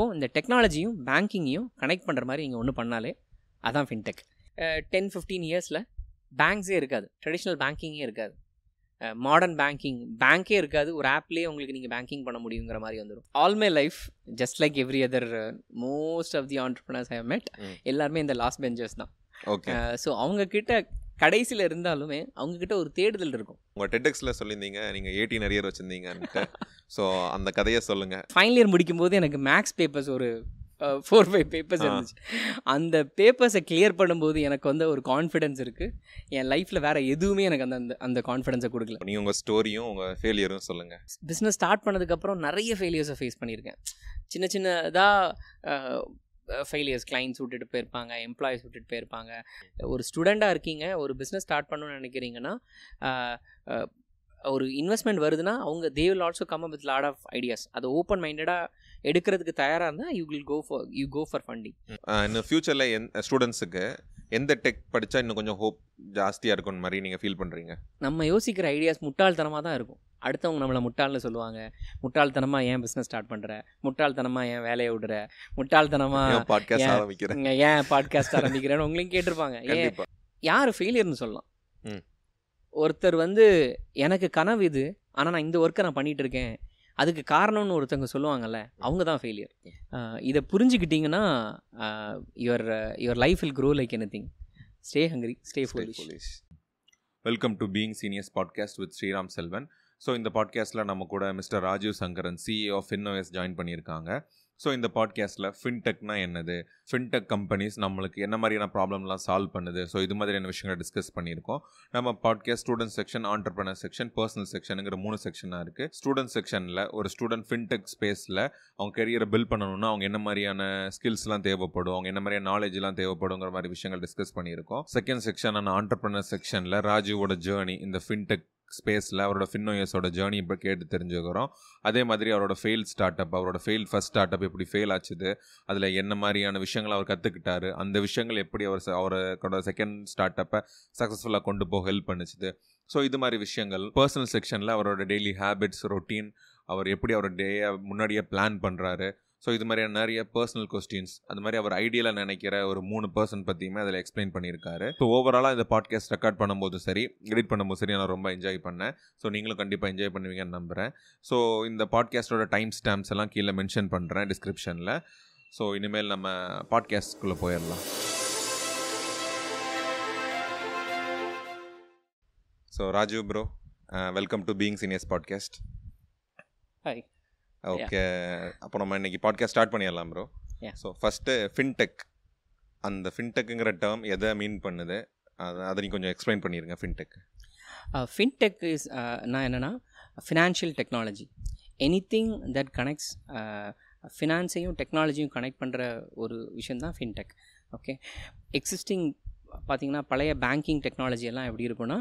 இப்போது இந்த டெக்னாலஜியும் பேங்கிங்கையும் கனெக்ட் பண்ணுற மாதிரி இங்கே ஒன்று பண்ணாலே அதான் ஃபின்டெக் டென் ஃபிஃப்டீன் இயர்ஸில் பேங்க்ஸே இருக்காது. ட்ரெடிஷ்னல் பேங்கிங்கே இருக்காது. மாடர்ன் பேங்கிங் பேங்க்கே இருக்காது. ஒரு ஆப்லேயே உங்களுக்கு நீங்கள் பேங்கிங் பண்ண முடியுங்கிற மாதிரி வந்துடும் all my life just like every other most of the entrepreneurs I met. எல்லாருமே இந்த லாஸ்ட் பெஞ்சர்ஸ் தான். ஓகே ஸோ அவங்க கிட்ட கடைசியில் இருந்தாலுமே அவங்க கிட்ட ஒரு தேடுதல் இருக்கும். உங்க டெடெக்ஸ்ல சொல்லியிருந்தீங்க நீங்க எயிட்டீன் அரியர் வச்சிருந்தீங்கன்ட்டு. ஸோ அந்த கதையை சொல்லுங்க. ஃபைனல் இயர் முடிக்கும்போது எனக்கு மேக்ஸ் பேப்பர்ஸ் ஒரு ஃபோர் ஃபைவ் பேப்பர்ஸ். இருந்துச்சு. அந்த பேப்பர்ஸை கிளியர் பண்ணும்போது எனக்கு வந்து ஒரு கான்ஃபிடென்ஸ் இருக்குது என் லைஃப்பில் வேறு எதுவுமே எனக்கு அந்த அந்த அந்த கான்ஃபிடென்ஸை கொடுக்கல. நீங்க உங்க ஸ்டோரியும் உங்க ஃபெயிலியரும் சொல்லுங்க. பிஸ்னஸ் ஸ்டார்ட் பண்ணதுக்கப்புறம் நிறைய ஃபெயிலியர்ஸை ஃபேஸ் பண்ணியிருக்கேன். சின்ன சின்னதாக ஃபெயிலியர்ஸ் கிளைண்ட்ஸ் விட்டுட்டு போயிருப்பாங்க எம்ப்ளாயிஸ் விட்டுட்டு போயிருப்பாங்க. ஒரு ஸ்டூடெண்ட்டாக இருக்கீங்க ஒரு பிஸ்னஸ் ஸ்டார்ட் பண்ணணும்னு நினைக்கிறீங்கன்னா ஒரு இன்வெஸ்ட்மெண்ட் வருதுன்னா அவங்க they will also come with lot of ideas அது ஓப்பன் மைண்டடாக எடுக்கிறதுக்கு தயாராக இருந்தால் you will go for you go for funding இன்னும் ஃபியூச்சர்ல என் ஸ்டூடெண்ட்ஸுக்கு எந்த டெக் படிச்சா இன்னும் கொஞ்சம் ஹோப் ஜாஸ்தியா இருக்கும் மாதிரி நீங்க ஃபீல் பண்றீங்க? நம்ம யோசிக்கிற ஐடியாஸ் முட்டாள்தனமாக தான் இருக்கும். அடுத்தவங்க நம்மளை முட்டாள்னு சொல்லுவாங்க. முட்டாள்தனமாக ஏன் பிஸ்னஸ் ஸ்டார்ட் பண்ணுற முட்டாள்தனமாக ஏன் வேலையை விடுற? முட்டாள்தனமாக பாட்காஸ்ட் ஏன் ஆரம்பிக்கிறேன் ஏன் பாட்காஸ்ட் ஆரம்பிக்கிறேன்னு உங்களையும் கேட்டிருப்பாங்க. ஏன் யார் ஃபெயிலியர்னு சொல்லலாம். ஒருத்தர் வந்து எனக்கு கனவு இது ஆனால் நான் இந்த ஒர்க்கை நான் பண்ணிட்டு இருக்கேன் அதுக்கு காரணம்னு ஒருத்தவங்க சொல்லுவாங்கல்ல அவங்க தான் ஃபெயிலியர் இதை புரிஞ்சுக்கிட்டீங்கன்னா your your life will grow like any thing stay hungry stay foolish welcome to being seniors podcast with Sriram Selvan so இந்த பாட்காஸ்ட்டில் நம்ம கூட mister Rajeev Sankaran CEO of FinOS join பண்ணியிருக்காங்க. ஸோ இந்த பாட்காஸ்ட்டில் ஃபின்டெக்னா என்னது? ஃபின்டெக் கம்பெனிஸ் நம்மளுக்கு என்ன மாதிரியான ப்ராப்ளம்லாம் சால்வ் பண்ணுது? ஸோ இது மாதிரியான விஷயங்களை டிஸ்கஸ் பண்ணியிருக்கோம். நம்ம podcast student section entrepreneur section personal செக்ஷனுங்கிற மூணு செக்ஷனாக இருக்குது ஸ்டூடெண்ட் செக்ஷனில் ஒரு ஸ்டூடெண்ட் ஃபின்டெக் ஸ்பேஸில் அவங்க கெரியரை பில்ட் பண்ணணும்னா அவங்க என்ன மாதிரியான ஸ்கில்ஸ்லாம் தேவைப்படும்? அவங்க என்ன மாதிரியான நாலேஜ்லாம் தேவைப்படுங்கிற மாதிரி விஷயங்கள் டிஸ்கஸ் பண்ணியிருக்கோம். செகண்ட் செக்ஷனான ஆண்டர்பனர் செக்ஷனில் ராஜுவோட ஜேர்னி இந்த ஃபின்டெக் ஸ்பேஸில் அவரோட ஃபின்னோயஸோட ஜேர்னி இப்போ கேட்டு தெரிஞ்சுக்கிறோம். அதே மாதிரி அவரோட ஃபெயில் ஸ்டார்ட் அப் அவரோட ஃபெயில் ஃபஸ்ட் ஸ்டார்ட் அப் எப்படி ஃபெயில் ஆச்சுது அதில் என்ன மாதிரியான விஷயங்கள் அவர் கற்றுக்கிட்டாரு அந்த விஷயங்கள் எப்படி அவர் அவரோட செகண்ட் ஸ்டார்ட் அப்பை சக்ஸஸ்ஃபுல்லாக கொண்டு போக ஹெல்ப் பண்ணுச்சுது. ஸோ இது மாதிரி விஷயங்கள் பர்சனல் செக்ஷனில் அவரோட டெய்லி ஹேபிட்ஸ் ரொட்டீன் அவர் எப்படி அவரோட டேயை முன்னாடியே பிளான் பண்ணுறாரு ஸோ இது மாதிரியான நிறைய பர்சனல் கொஸ்டின்ஸ் அது மாதிரி அவர் ஐடியலாக நினைக்கிற ஒரு மூணு பர்சன் பற்றியுமே அதில் எக்ஸ்பிளைன் பண்ணியிருக்காரு. ஸோ ஓவராலாக இந்த பாட்காஸ்ட் ரெக்கார்ட் பண்ணும்போது சரி எடிட் பண்ணும்போது சரி நான் ரொம்ப என்ஜாய் பண்ணேன். ஸோ நீங்களும் கண்டிப்பாக என்ஜாய் பண்ணுவீங்கன்னு நம்புகிறேன் ஸோ இந்த பாட்காஸ்ட்டோட டைம் ஸ்டாம்ப்ஸ் எல்லாம் கீழே மென்ஷன் பண்ணுறேன் டிஸ்கிரிப்ஷனில் ஸோ இனிமேல் நம்ம பாட்காஸ்ட்குள்ளே போயிடலாம் so Rajeev bro welcome to being seniors podcast hi okay அப்போ நம்ம இன்னைக்கு பாட்காஸ்ட் ஸ்டார்ட் பண்ணிடலாம் ப்ரோ. ஸோ ஃபஸ்ட்டு ஃபின்டெக் அந்த ஃபின்டெக்குங்கிற டேர்ம் எதை மீன் பண்ணுது? அதை அதை நீ கொஞ்சம் எக்ஸ்பிளைன் பண்ணிடுங்க ஃபின்டெக் ஃபின்டெக் இஸ் நான் என்னென்னா financial technology any thing that connects ஃபினான்ஸையும் டெக்னாலஜியும் கனெக்ட் பண்ணுற ஒரு விஷயந்தான் ஃபின்டெக் ஓகே எக்ஸிஸ்டிங் பார்த்தீங்கன்னா பழைய பேங்கிங் டெக்னாலஜி எல்லாம் எப்படி இருக்குன்னா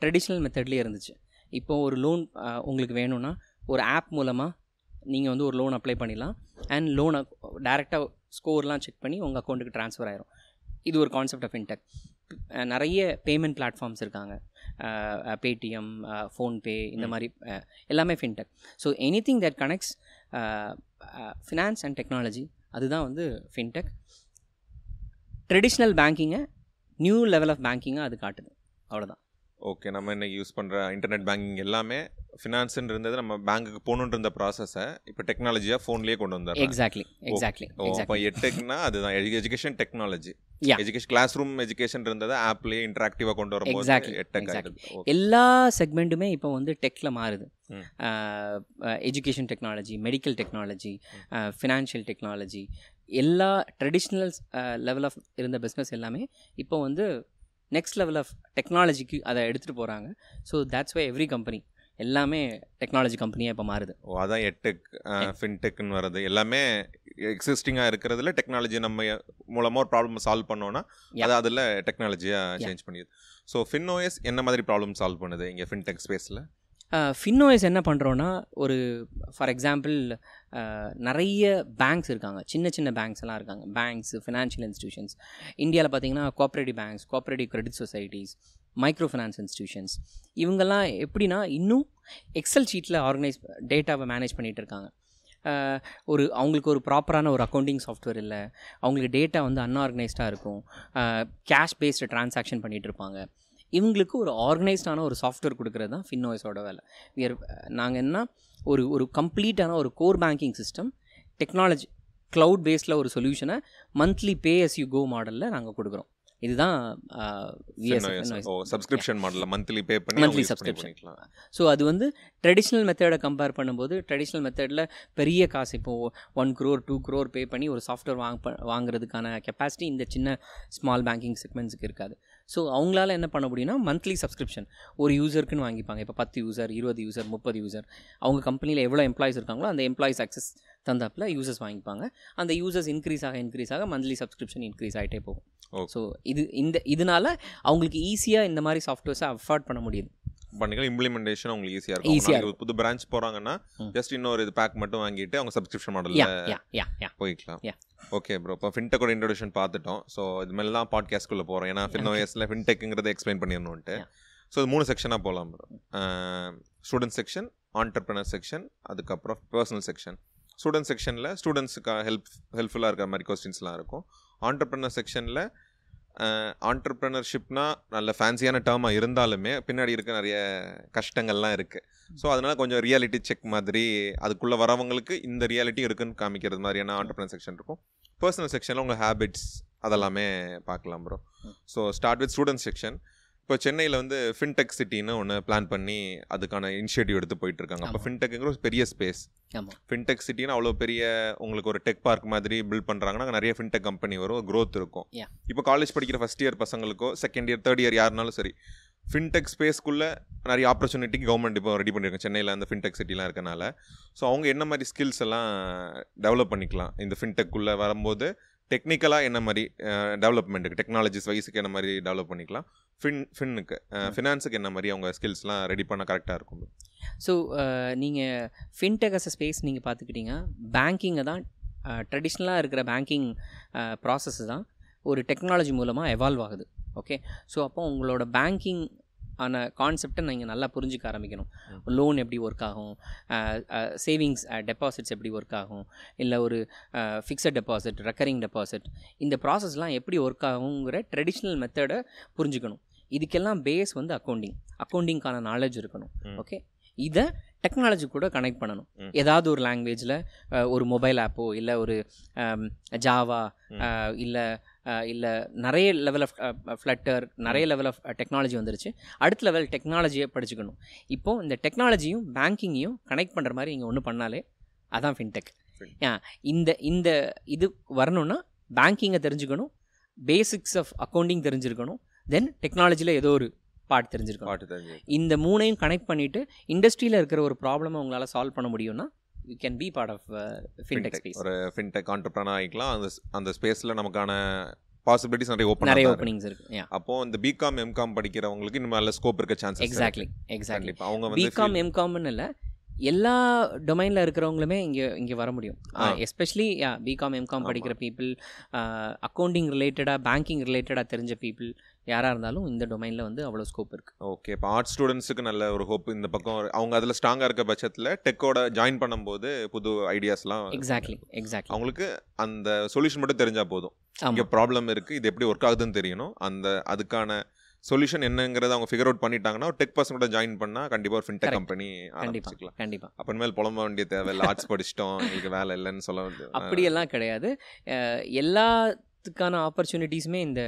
ட்ரெடிஷ்னல் மெத்தட்லேயே இருந்துச்சு. இப்போ ஒரு லோன் உங்களுக்கு வேணும்னா ஒரு ஆப் மூலமாக நீங்கள் வந்து ஒரு லோன் அப்ளை பண்ணிடலாம். அண்ட் லோனை டேரெக்டாக ஸ்கோர்லாம் செக் பண்ணி உங்கள் அக்கௌண்ட்டுக்கு ட்ரான்ஸ்ஃபர் ஆயிரும். இது ஒரு கான்செப்ட் ஆஃப் ஃபின்டெக் நிறைய பேமெண்ட் பிளாட்ஃபார்ம்ஸ் இருக்காங்க. பேடிஎம் ஃபோன்பே இந்த மாதிரி எல்லாமே fintech so any thing that connects finance and technology அதுதான் வந்து ஃபின்டெக் ட்ரெடிஷ்னல் பேங்கிங்கை நியூ லெவல் ஆஃப் பேங்கிங்காக அது காட்டுது. அவ்வளோதான் ஓகே நம்ம இன்னைக்கு யூஸ் பண்ணுற இன்டர்நெட் பேங்கிங் எல்லாமே ஃபினான்ஸ்ன்னு இருந்தது நம்ம பேங்க்குக்கு போகணுன்ற ப்ராசஸை இப்போ டெக்னாலஜியாக ஃபோன்லேயே கொண்டு வந்தாங்க எக்ஸாக்ட்லி எக்ஸாக்ட்லி எக்ஸாக்ட்லி எட்டெக்னா அதுதான் education technology. Education classroom education இருந்ததை ஆப்லேயே இன்டராக்டிவாக கொண்டு. ஆகிடுது ஓகே எல்லா செக்மெண்ட்டுமே இப்போ வந்து டெக்கில் மாறுது. Education technology medical technology financial technology எல்லா ட்ரெடிஷ்னல் லெவல் ஆஃப் இருந்த பிஸ்னஸ் எல்லாமே இப்போ வந்து நெக்ஸ்ட் லெவல் ஆஃப் டெக்னாலஜிக்கு அதை எடுத்துகிட்டு போகிறாங்க so that's why every company எல்லாமே டெக்னாலஜி கம்பெனியாக இப்போ மாறுது. ஓ அதான் எட்டெக் ஃபின்டெக்னு வர்றது எல்லாமே எக்ஸிஸ்டிங்காக இருக்கிறதுல டெக்னாலஜி நம்ம மூலமாக ஒரு ப்ராப்ளம் சால்வ் பண்ணோன்னா. அது அதில் டெக்னாலஜியாக. சேஞ்ச் பண்ணிடுது. ஸோ ஃபின்ஓஎஸ் என்ன மாதிரி ப்ராப்ளம் சால்வ் பண்ணுது இங்கே ஃபின்டெக் ஸ்பேஸில் ஃபின்னோஎஸ் என்ன பண்ணுறோன்னா ஒரு ஃபார் எக்ஸாம்பிள் நிறைய பேங்க்ஸ் இருக்காங்க. சின்ன சின்ன பேங்க்ஸ் எல்லாம் இருக்காங்க. பேங்க்ஸ் ஃபினான்ஷியல் இன்ஸ்டியூஷன்ஸ் இந்தியாவில் பார்த்தீங்கன்னா cooperative banks cooperative credit societies micro finance institutions இவங்கெல்லாம் எப்படின்னா இன்னும் எக்ஸல் ஷீட்டில் ஆர்கனைஸ் டேட்டாவை மேனேஜ் பண்ணிகிட்டு இருக்காங்க. ஒரு அவங்களுக்கு ஒரு ப்ராப்பரான ஒரு அக்கௌண்டிங் சாஃப்ட்வேர் இல்லை. அவங்களுக்கு டேட்டா வந்து அன்ஆர்கனைஸ்டாக இருக்கும். கேஷ் பேஸ்டு டிரான்சாக்ஷன் பண்ணிகிட்டு இருப்பாங்க. இவங்களுக்கு ஒரு ஆர்கனைஸ்டான ஒரு சாஃப்ட்வேர் கொடுக்குறது தான் ஃபின்னோஸோட வேலை வியர் நாங்கள் என்ன ஒரு ஒரு கம்ப்ளீட்டான ஒரு core banking system technology cloud பேஸில் ஒரு சொல்யூஷனை monthly pay as you go மாடலில் நாங்கள் கொடுக்குறோம். இதுதான் சப்ஸ்கிரிப்ஷன் மாடல்ல மந்த்லி பே பண்ணி ஸோ அது வந்து ட்ரெடிஷ்னல் மெத்தடை கம்பேர் பண்ணும்போது ட்ரெடிஷ்னல் மெத்தடில் பெரிய காசு இப்போது one crore two crore pay பண்ணி ஒரு சாஃப்ட்வேர் வாங்க வாங்குறதுக்கான கெப்பாசிட்டி இந்த சின்ன ஸ்மால் பேங்கிங் செக்மெண்ட்ஸுக்கு இருக்காது. ஸோ அவங்களால என்ன பண்ண முடியும்னா மந்த்லி சப்ஸ்கிரிப்ஷன் ஒரு யூசருக்குன்னு வாங்கிப்பாங்க. இப்போ பத்து யூசர் இருபது யூசர் முப்பது யூசர் அவங்க கம்பெனியில் எவ்வளோ எம்ப்ளாயிஸ் இருக்காங்களோ அந்த எம்ப்ளாயிஸ் அக்சஸ் தந்தாப்பில் யூசர்ஸ் வாங்கிப்பாங்க. அந்த யூசர்ஸ் இன்க்ரீஸ் ஆக இன்க்ரீஸ் ஆக மந்த்லி சப்ஸ்கிரிப்ஷன் இன்க்ரீஸ் ஆகிட்டே போகும். ஸோ இது இந்த இதனால அவங்களுக்கு ஈஸியாக இந்த மாதிரி சாஃப்ட்வேர்ஸை அஃபோர்ட் பண்ண முடியுது. பண்ணிக்கலாம் இம்ப்ளிமெண்டேஷன் உங்களுக்கு ஈஸியா இருக்கும். ஒரு புது பிரான்ச் போறாங்கன்னா ம். ஜஸ்ட் இன்னொரு இது பேக் மட்டும் வாங்கிட்டு அவங்க சப்ஸ்கிரிப்ஷன் மாடல்ல போய்க்கலாம். ஓகே ப்ரோ இப்போ ஃபின்டெக்கோட இன்ட்ரடக்ஷன் பார்த்துட்டோம். ஸோ இது மேலே தான் பாட்காஸ்ட்குள்ளே போகிறோம் ஏன்னா ஃபின்னோஎஸில் ஃபின்டெக்குங்கிறத எக்ஸ்பிளைன் பண்ணிடணுன்ட்டு. ஸோ இது மூணு செக்ஷனாக போகலாம் bro student section entrepreneur section அதுக்கப்புறம் பர்சனல் செக்ஷன் ஸ்டூடெண்ட் செக்ஷனில் ஸ்டூடெண்ட்ஸுக்கு ஹெல்ப் ஹெல்ப்ஃபுல்லாக இருக்கிற மாதிரி கொஸ்டின்ஸ்லாம் இருக்கும். ஆண்டர்பிரினர் செக்ஷனில் ஆண்டர்பிரினர்ஷிப்னா நல்ல ஃபேன்சியான டேர்மாக இருந்தாலுமே பின்னாடி இருக்க நிறைய கஷ்டங்கள்லாம் இருக்குது ஸோ அதனால கொஞ்சம் ரியாலிட்டி செக் மாதிரி அதுக்குள்ளே வரவங்களுக்கு இந்த ரியாலிட்டி இருக்குன்னு காமிக்கிறது மாதிரியான ஆண்டர்பிரினர் செக்ஷன் இருக்கும். பர்சனல் செக்ஷனில் உங்கள் ஹேபிட்ஸ் அதெல்லாமே பார்க்கலாம் bro so start with student section இப்போ சென்னையில் வந்து ஃபின்டெக் சிட்டின்னு ஒன்று பிளான் பண்ணி அதுக்கான இனிஷியேட்டிவ் எடுத்து போயிட்டு இருக்காங்க அப்போ. ஃபின்டெக்குங்கிற ஒரு பெரிய ஸ்பேஸ் ஃபின்டெக் சிட்டின்னு அவ்வளோ பெரிய உங்களுக்கு ஒரு டெக் பார்க் மாதிரி பில்ட் பண்ணுறாங்கன்னா அங்க நிறைய ஃபின்டெக் கம்பெனி வரும். growth இருக்கும். இப்போ காலேஜ் படிக்கிற ஃபஸ்ட் இயர் பசங்களுக்கோ செகண்ட் இயர் தேர்ட் இயர் யாருனாலும் சரி ஃபின்டெக் ஸ்பேஸ்க்குள்ளே நிறைய ஆப்பர்ச்சுனிட்டிக்கு கவர்மெண்ட் இப்போ ரெடி பண்ணியிருக்காங்க. சென்னையில் அந்த ஃபின்டெக் சிட்டிலாம் இருக்கனால. ஸோ அவங்க என்ன மாதிரி ஸ்கில்ஸ் எல்லாம் டெவலப் பண்ணிக்கலாம்? இந்த ஃபின்டெக்குள்ளே வரும்போது டெக்னிக்கலாக என்ன மாதிரி டெவலப்மெண்ட்டுக்கு டெக்னாலஜிஸ் வயசுக்கு என்ன மாதிரி டெவலப் பண்ணிக்கலாம். ஃபின் ஃபின்னுக்கு ஃபினான்ஸுக்கு என்ன மாதிரி அவங்க ஸ்கில்ஸ்லாம் ரெடி பண்ண கரெக்டாக இருக்கும்? ஸோ நீங்கள் ஃபின்டெக் அஸ் ஸ்பேஸ் நீங்கள் பார்த்துக்கிட்டீங்க பேங்கிங்கை தான் ட்ரெடிஷ்னலாக இருக்கிற பேங்கிங் ப்ராசஸ் தான் ஒரு டெக்னாலஜி மூலமாக எவால்வ் ஆகுது. ஓகே ஸோ அப்போ உங்களோட பேங்கிங் ஆன கான்செப்டை நீங்கள் நல்லா புரிஞ்சுக்க ஆரம்பிக்கணும். லோன் எப்படி ஒர்க் ஆகும்? சேவிங்ஸ் டெபாசிட்ஸ் எப்படி ஒர்க் ஆகும்? இல்லை ஒரு ஃபிக்ஸட் டெபாசிட் ரெக்கரிங் டெபாசிட் இந்த ப்ராசஸ்லாம் எப்படி ஒர்க் ஆகுங்கிற ட்ரெடிஷ்னல் மெத்தடை புரிஞ்சுக்கணும். இதுக்கெல்லாம் பேஸ் வந்து அக்கௌண்டிங் அக்கௌண்டிங்க்கான நாலேஜ் இருக்கணும். ஓகே இதை டெக்னாலஜி கூட கனெக்ட் பண்ணணும். ஏதாவது ஒரு லாங்குவேஜில் ஒரு மொபைல் ஆப்போ இல்லை ஒரு ஜாவா. இல்லை இல்லை நிறைய லெவல் ஆஃப் ஃப்ளட்டர் நிறைய லெவல் ஆஃப் டெக்னாலஜி வந்துருச்சு. அடுத்த லெவல் டெக்னாலஜியை படிச்சுக்கணும். இப்போது இந்த டெக்னாலஜியும் பேங்கிங்கையும் கனெக்ட் பண்ணுற மாதிரி இங்கே ஒன்று பண்ணாலே அதான் ஃபின்டெக் இந்த இந்த இது வரணும்னா பேங்கிங்கை தெரிஞ்சுக்கணும் பேசிக்ஸ் ஆஃப் அக்கௌண்டிங் தெரிஞ்சிருக்கணும் தென் டெக்னாலஜியில் ஏதோ ஒரு பார்ட் தெரிஞ்சிருக்கணும் பாட்டு தெரிஞ்சு இந்த மூணையும் கனெக்ட் பண்ணிவிட்டு இண்டஸ்ட்ரியில் இருக்கிற ஒரு ப்ராப்ளமை உங்களால் சால்வ் பண்ண முடியும்னா you can be part of fintech space ஒரு ஃபின்டெக் ஆண்டர்பிரனர் ஆகிக்கலாம் அந்த அந்த ஸ்பேஸில் நமக்கான பாசிபிலிட்டிஸ் நிறைய ஓப்பன் நிறைய ஓப்பனிங்ஸ் இருக்கு. அப்போ இந்த பிகாம் எம்காம் படிக்கிறவங்களுக்கு இன்னும் நல்ல ஸ்கோப் இருக்க சான்சஸ் எக்ஸாக்ட்லி எக்ஸாக்ட்லி அவங்க வந்து பிகாம் எம்காம்னு இல்லை எல்லா டொமைனில் இருக்கிறவங்களுமே இங்கே இங்கே வர முடியும். Especially yeah BCom MCom. படிக்கிற பீப்புள் அக்கௌண்டிங் ரிலேட்டடாக பேங்கிங் ரிலேட்டடாக தெரிஞ்ச பீப்புள் யாராக இருந்தாலும் இந்த டொமைனில் வந்து அவ்வளோ ஸ்கோப் இருக்குது ஓகே இப்போ ஆர்ட் ஸ்டூடெண்ட்ஸுக்கு நல்ல ஒரு ஹோப் இந்த பக்கம் அவங்க அதில் ஸ்ட்ராங்காக இருக்க பட்சத்தில் டெக்கோட ஜாயின் பண்ணும்போது புது ஐடியாஸ்லாம் எக்ஸாக்ட்லி எக்ஸாக்ட்லி அவங்களுக்கு அந்த சொல்யூஷன் மட்டும் தெரிஞ்சா போதும். இங்கே ஆமாம் ப்ராப்ளம் இருக்கு இது எப்படி ஒர்க் ஆகுதுன்னு தெரியணும். அந்த அதுக்கான சொல்யூஷன் என்னங்கிறத அவங்க ஃபிகர் அவுட் பண்ணிட்டாங்கன்னா ஒரு டெக் பர்சன் கூட ஜாயின் பண்ணா கண்டிப்பா ஒரு ஃபின்டெக். கம்பெனி ஆரம்பிச்சுக்கலாம். கண்டிப்பாக அப்புறமேல் புலம்ப வேண்டிய தேவையில்லை. ஆர்ட்ஸ் படிச்சிட்டோம் எங்களுக்கு வேலை இல்லைன்னு சொல்ல அப்படியெல்லாம் கிடையாது. எல்லாத்துக்கான ஆப்பர்ச்சுனிட்டிஸுமே இந்த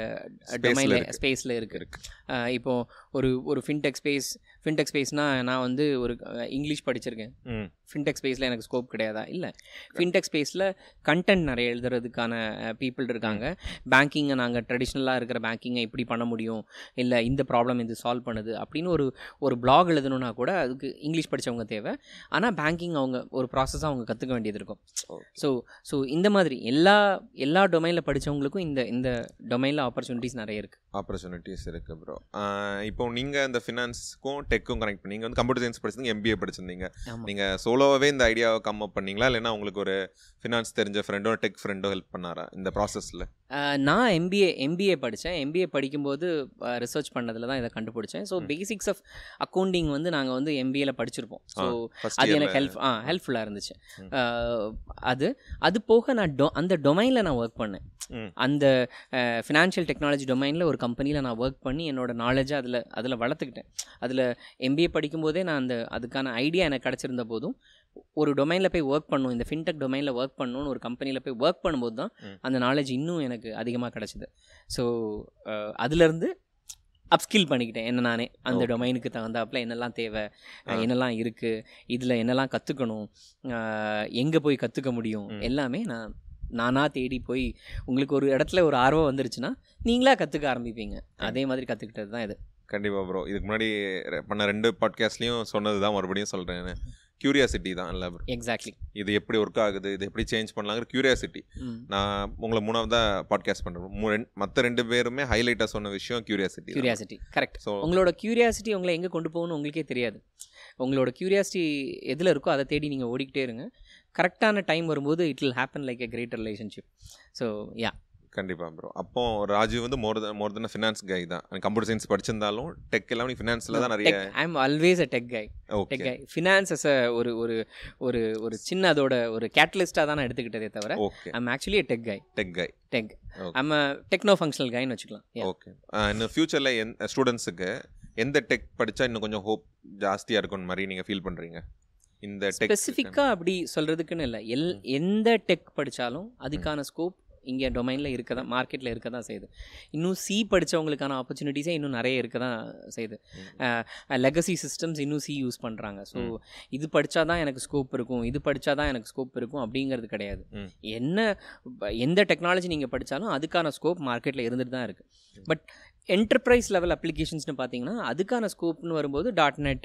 டொமைனில் இருக்கு. ஸ்பேஸில் இருக்கு. இப்போ ஒரு ஒரு ஃபின்டெக் ஸ்பேஸ் ஃபின்டெக் ஸ்பேஸ்னால் நான் வந்து ஒரு இங்கிலீஷ் படிச்சிருக்கேன். ஃபின்டெக் ஸ்பேஸில் எனக்கு ஸ்கோப் கிடையாதா? இல்லை. ஃபின்டெக் ஸ்பேஸில் கண்டென்ட் நிறைய எழுதுறதுக்கான பீப்புள் இருக்காங்க. பேங்கிங்கை நாங்கள் ட்ரெடிஷ்னலாக இருக்கிற பேங்கிங்கை இப்படி பண்ண முடியும். இல்லை இந்த ப்ராப்ளம் இது சால்வ் பண்ணுது அப்படின்னு ஒரு ஒரு பிளாக் எழுதணும்னா கூட அதுக்கு இங்கிலீஷ் படித்தவங்க தேவை. ஆனால் பேங்கிங் அவங்க ஒரு ப்ராசஸாக அவங்க கற்றுக்க வேண்டியது இருக்கும். ஸோ ஸோ இந்த மாதிரி எல்லா எல்லா டொமைனில் படித்தவங்களுக்கும் இந்த இந்த டொமைனில் ஆப்பர்ச்சுனிட்டிஸ் நிறைய இருக்குது ஆப்பர்ச்சுனிட்டிஸ் இருக்கு ப்ரோ இப்போ இப்போ நீங்கள் இந்த ஃபினான்ஸ்க்கும் டெக்கும் கனெக்ட் பண்ணி நீங்கள் வந்து கம்ப்யூட்டர் சயின்ஸ் படிச்சிருந்தீங்க எம்பிஏ படிச்சிருந்தீங்க. நீங்கள் சோலோவாகவே இந்த ஐடியாவை கம் அப் பண்ணீங்களா? இல்லைன்னா உங்களுக்கு ஒரு ஃபினான்ஸ் தெரிஞ்ச ஃப்ரெண்டோ டெக் ஃப்ரெண்டோ ஹெல்ப் பண்ணாரா இந்த ப்ராசஸில் நான் எம்பிஏ எம்பிஏ படித்தேன் எம்பிஏ படிக்கும்போது ரிசர்ச் பண்ணதில் தான் இதை கண்டுபிடிச்சேன். ஸோ பேசிக்ஸ் ஆஃப் அக்கௌண்டிங் வந்து நாங்கள் வந்து எம்பிஏல படிச்சிருப்போம். ஸோ அது எனக்கு ஹெல்ப் ஆ ஹெல்ப்ஃபுல்லாக இருந்துச்சு. அது அது போக நான் டொ அந்த டொமைனில் நான் ஒர்க் பண்ணேன். அந்த ஃபினான்ஷியல் டெக்னாலஜி டொமைனில் ஒரு கம்பெனியில் நான் ஒர்க் பண்ணி என்னோட நாலேஜை அதில் அதில் வளர்த்துக்கிட்டேன் அதில் எம்பிஏ படிக்கும்போதே நான் அந்த அதுக்கான ஐடியா எனக்கு கிடச்சிருந்த போதும் ஒரு டொமைனில் போய் ஒர்க் பண்ணணும் இந்த ஃபின்டெக் டொமைனில் ஒர்க் பண்ணணும்னு ஒரு கம்பெனியில் போய் ஒர்க் பண்ணும்போது தான். அந்த நாலேஜ் இன்னும் எனக்கு அதிகமாக கிடச்சிது ஸோ அதுலேருந்து அப்ஸ்கில் பண்ணிக்கிட்டேன் என்ன நானே அந்த. டொமைனுக்கு தகுந்தாப்புல என்னெல்லாம் தேவை. என்னெல்லாம் இருக்குது இதில் என்னெல்லாம் கற்றுக்கணும் எங்கே போய் கற்றுக்க முடியும். எல்லாமே நான் நானாக தேடி போய் உங்களுக்கு ஒரு இடத்துல ஒரு ஆர்வம் வந்துருச்சுன்னா நீங்களா கற்றுக்க ஆரம்பிப்பீங்க அதே மாதிரி கற்றுக்கிட்டது தான் இது கண்டிப்பாக ப்ரோ இதுக்கு முன்னாடி பண்ண ரெண்டு பாட்காஸ்ட்லேயும் சொன்னது தான் மறுபடியும் சொல்கிறேன் கியூரியாசிட்டி தான் இல்லை ப்ரோ எக்ஸாக்ட்லி இது எப்படி ஒர்க் ஆகுது இது எப்படி சேஞ்ச் பண்ணலாங்கிற கியூரியாசிட்டி நான் உங்களை மூணாவதாக பாட்காஸ்ட் பண்ணுறேன் மற்ற ரெண்டு பேருமே ஹைலைட்டாக சொன்ன விஷயம் கியூரியாசிட்டி கியூரியாசிட்டி கரெக்ட் ஸோ உங்களோட கியூரியாசிட்டி உங்களை எங்கே கொண்டு போகணும்னு உங்களுக்கே தெரியாது. உங்களோட கியூரியாசிட்டி எதில் இருக்கோ அதை தேடி நீங்கள் ஓடிக்கிட்டே இருங்க. கரெக்டான டைம் வரும்போது it will happen like a great relationship so yeah கண்டிப்பாக ப்ரோ அப்போ ராஜீவ் வந்து மோர் மோர் தென் ஃபினான்ஸ் கை தான். கம்ப்யூட்டர் சயின்ஸ் படிச்சிருந்தாலும் டெக் எல்லாம் நீ ஃபினான்ஸில் தான் நிறைய I am always a tech guy tech guy finance as ஒரு ஒரு ஒரு ஒரு சின்ன அதோட ஒரு கேட்டலிஸ்ட்டாக தான் நான் எடுத்துக்கிட்டதே தவிர okay I'm actually tech guy tech guy tech. I'm techno functional கைன்னு வச்சுக்கலாம். ஓகே இன்னும் ஃப்யூச்சரில் என் ஸ்டூடெண்ட்ஸுக்கு எந்த டெக் படித்தா இன்னும் கொஞ்சம் ஹோப் ஜாஸ்தியாக இருக்கும் மாதிரி நீங்கள் ஃபீல் பண்ணுறீங்க இந்த ஸ்பெசிஃபிக்காக அப்படி சொல்கிறதுக்குன்னு இல்லை. எல் எந்த டெக் படித்தாலும் அதுக்கான ஸ்கோப் இங்கே டொமைனில் இருக்க தான் மார்க்கெட்டில் இருக்க தான் செய்யுது. இன்னும் சி படித்தவங்களுக்கான ஆப்பர்ச்சுனிட்டிஸே இன்னும் நிறைய இருக்க தான் செய்யுது லெகசி சிஸ்டம்ஸ் இன்னும் சி யூஸ் பண்ணுறாங்க ஸோ. இது படித்தா தான் எனக்கு ஸ்கோப் இருக்கும் இது படித்தா தான் எனக்கு ஸ்கோப் இருக்கும் அப்படிங்கிறது கிடையாது. என்ன எந்த டெக்னாலஜி நீங்கள் படித்தாலும் அதுக்கான ஸ்கோப் மார்க்கெட்டில் இருந்துட்டு தான் இருக்குது பட் என்டர்பிரைஸ் லெவல் அப்ளிகேஷன்ஸ்னு பார்த்தீங்கன்னா அதுக்கான ஸ்கோப்னு வரும்போது டாட் நெட்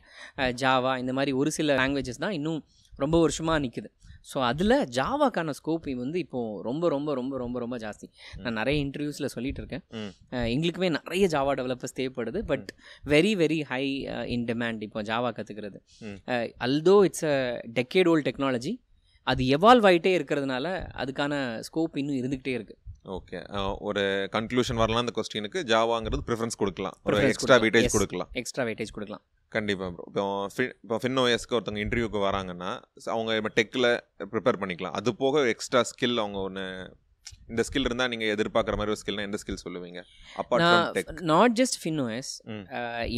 ஜாவா இந்த மாதிரி ஒரு சில லாங்குவேஜஸ் தான் இன்னும் ரொம்ப வருஷமாக நிற்குது ஸோ அதில் ஜாவாக்கான ஸ்கோப் வந்து இப்போது ரொம்ப ரொம்ப ரொம்ப ரொம்ப ரொம்ப ஜாஸ்தி. நான் நிறைய இன்டர்வியூஸில் சொல்லிட்டு இருக்கேன். எங்களுக்குமே நிறைய ஜாவா டெவலப்பர்ஸ் தேவைப்படுது but very very high in demand இப்போ ஜாவா கற்றுக்கிறது. Although it's a decade old technology அது எவால்வ் ஆகிட்டே இருக்கிறதுனால அதுக்கான ஸ்கோப் இன்னும் இருந்துக்கிட்டே இருக்குது ஓகே ஒரு கன்க்ளூஷன் வரலாம் அந்த கொஸ்டினுக்கு ஜாவாங்கிறது ப்ரிஃபரன்ஸ் கொடுக்கலாம் ஒரு எக்ஸ்ட்ரா. வெயிட்டேஜ். கொடுக்கலாம் எக்ஸ்ட்ரா வெயிட்டேஜ் கொடுக்கலாம் கண்டிப்பாக ப்ரோ இப்போ ஃபி இப்போ ஃபின்ஓஎஸ்க்கு ஒருத்தவங்க இன்டர்வியூக்கு வராங்கன்னா அவங்க இப்போ டெக்கில் ப்ரிப்பேர் பண்ணிக்கலாம் அது போக எக்ஸ்ட்ரா ஸ்கில் அவங்க ஒன்று இந்த ஸ்கில் இருந்தால் நீங்கள் எதிர்பார்க்குற மாதிரி ஒரு ஸ்கில்னா எந்த ஸ்கில் சொல்லுவீங்க அப்பார்ட் நாட் ஜஸ்ட் ஃபின்ஓஎஸ் ம்.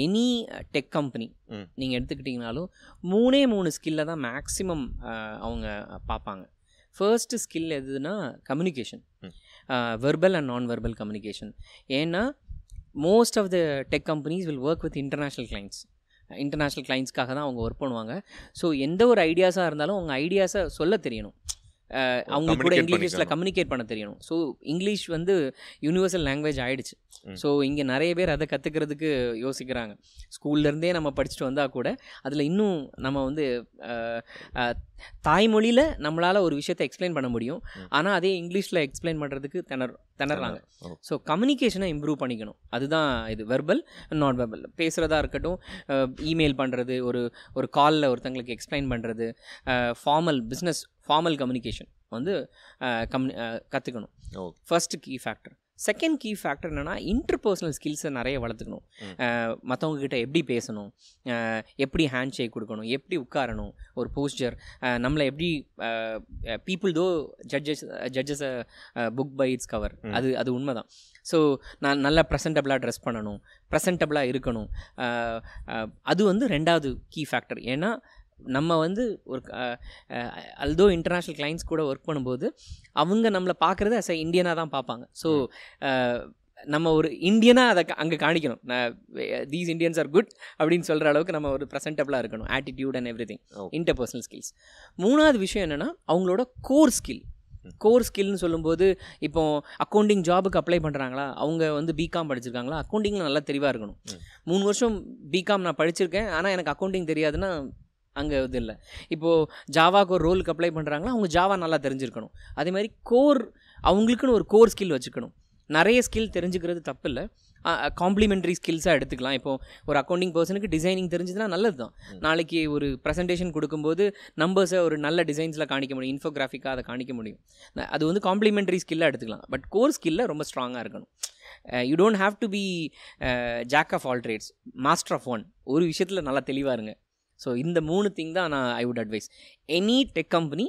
எனி டெக் கம்பெனி ம். நீங்கள் எடுத்துக்கிட்டிங்கனாலும் மூணே மூணு ஸ்கில்லை தான் மேக்ஸிமம் அவங்க பார்ப்பாங்க ஃபர்ஸ்ட் ஸ்கில் எதுனா communication. Verbal and non verbal communication ஏன்னா most of the tech companies will work with international clients international கிளைண்ட்ஸ்க்காக தான் அவங்க ஒர்க் பண்ணுவாங்க. ஸோ எந்த ஒரு ஐடியாஸாக இருந்தாலும் அவங்க ஐடியாஸை சொல்ல தெரியணும். அவங்களுக்கு கூட இங்கிலீஷில். கம்யூனிகேட் பண்ண தெரியணும். ஸோ இங்கிலீஷ் வந்து யூனிவர்சல் லாங்குவேஜ் ஆயிடுச்சு. ம். ஸோ இங்கே நிறைய பேர் அதை கற்றுக்கிறதுக்கு யோசிக்கிறாங்க. ஸ்கூல்லேருந்தே நம்ம படிச்சுட்டு வந்தால் கூட அதில் இன்னும் நம்ம வந்து தாய்மொழியில் நம்மளால் ஒரு விஷயத்தை எக்ஸ்பிளைன் பண்ண முடியும். ஆனால் அதே இங்கிலீஷில் எக்ஸ்பிளைன் பண்ணுறதுக்கு திணற திணறாங்க. ஸோ கம்யூனிகேஷனை இம்ப்ரூவ் பண்ணிக்கணும். அதுதான் இது. வெர்பல் நான் வெர்பல் பேசுகிறதா இருக்கட்டும் இமெயில் பண்ணுறது ஒரு ஒரு காலில் ஒருத்தங்களுக்கு எக்ஸ்பிளைன் பண்ணுறது ஃபார்மல் பிஸ்னஸ் ஃபார்மல் கம்யூனிகேஷன் வந்து கம்யூனி கற்றுக்கணும். First key factor second key factor என்னென்னா இன்டர்பர்சனல் ஸ்கில்ஸை நிறைய வளர்த்துக்கணும். மற்றவங்க கிட்ட எப்படி பேசணும்? எப்படி ஹேண்ட் ஷேக் கொடுக்கணும்? எப்படி உட்காரணும்? ஒரு போஸ்டர் நம்மளை எப்படி people though judges judges book by its cover. அது அது உண்மைதான். ஸோ நான் நல்லா ப்ரெசன்டபுளாக ட்ரெஸ் பண்ணணும். ப்ரெசன்டபுளாக இருக்கணும். அது வந்து ரெண்டாவது கீ ஃபேக்டர் ஏன்னா நம்ம வந்து ஒரு அல்தோ இன்டர்நேஷ்னல் கிளைண்ட்ஸ் கூட ஒர்க் பண்ணும்போது அவங்க நம்மளை பார்க்குறது அஸ் அ இந்தியனாக தான் பார்ப்பாங்க ஸோ நம்ம ஒரு இந்தியனாக அதை அங்கே காணிக்கணும். தீஸ் இந்தியன்ஸ் ஆர் குட் அப்படின்னு சொல்கிற அளவுக்கு நம்ம ஒரு ப்ரெசன்டபுளாக இருக்கணும். Attitude and everything. Interpersonal skills மூணாவது விஷயம் என்னென்னா அவங்களோட கோர் ஸ்கில். கோர் ஸ்கில்னு சொல்லும்போது இப்போ அக்கௌண்டிங் ஜாபுக்கு அப்ளை பண்ணுறாங்களா அவங்க வந்து பிகாம் படிச்சிருக்காங்களா? அக்கௌண்டிங்கில் நல்லா தெளிவாக இருக்கணும். மூணு வருஷம் பிகாம் நான் படிச்சிருக்கேன். ஆனால் எனக்கு அக்கௌண்டிங் தெரியாதுன்னா அங்கே இது இல்லை. இப்போது ஜாவாக்கு ஒரு ரோலுக்கு அப்ளை பண்ணுறாங்களா அவங்க ஜாவா நல்லா தெரிஞ்சிருக்கணும். அதே மாதிரி கோர் அவங்களுக்குன்னு ஒரு கோர் ஸ்கில் வச்சுக்கணும். நிறைய ஸ்கில் தெரிஞ்சுக்கிறது தப்பு இல்லை காம்ப்ளிமெண்ட்ரி ஸ்கில்ஸாக எடுத்துக்கலாம். இப்போ ஒரு அக்கௌண்டிங் பர்சனுக்கு டிசைனிங் தெரிஞ்சதுன்னா நல்லது தான். நாளைக்கு ஒரு ப்ரெசன்டேஷன் கொடுக்கும்போது நம்பர்ஸை ஒரு நல்ல டிசைன்ஸில் காணிக்க முடியும். இன்ஃபோகிராஃபிக்காக அதை காணிக்க முடியும். அது வந்து காம்ப்ளிமெண்ட்ரி ஸ்கில்லாக எடுத்துக்கலாம். பட் கோர் ஸ்கில்ல ரொம்ப ஸ்ட்ராங்காக இருக்கணும். You don't have to be jack of all trades master of one ஒரு விஷயத்தில் நல்லா தெளிவாக இருங்க. ஸோ இந்த மூணு திங் தான் நான் I would advise any tech company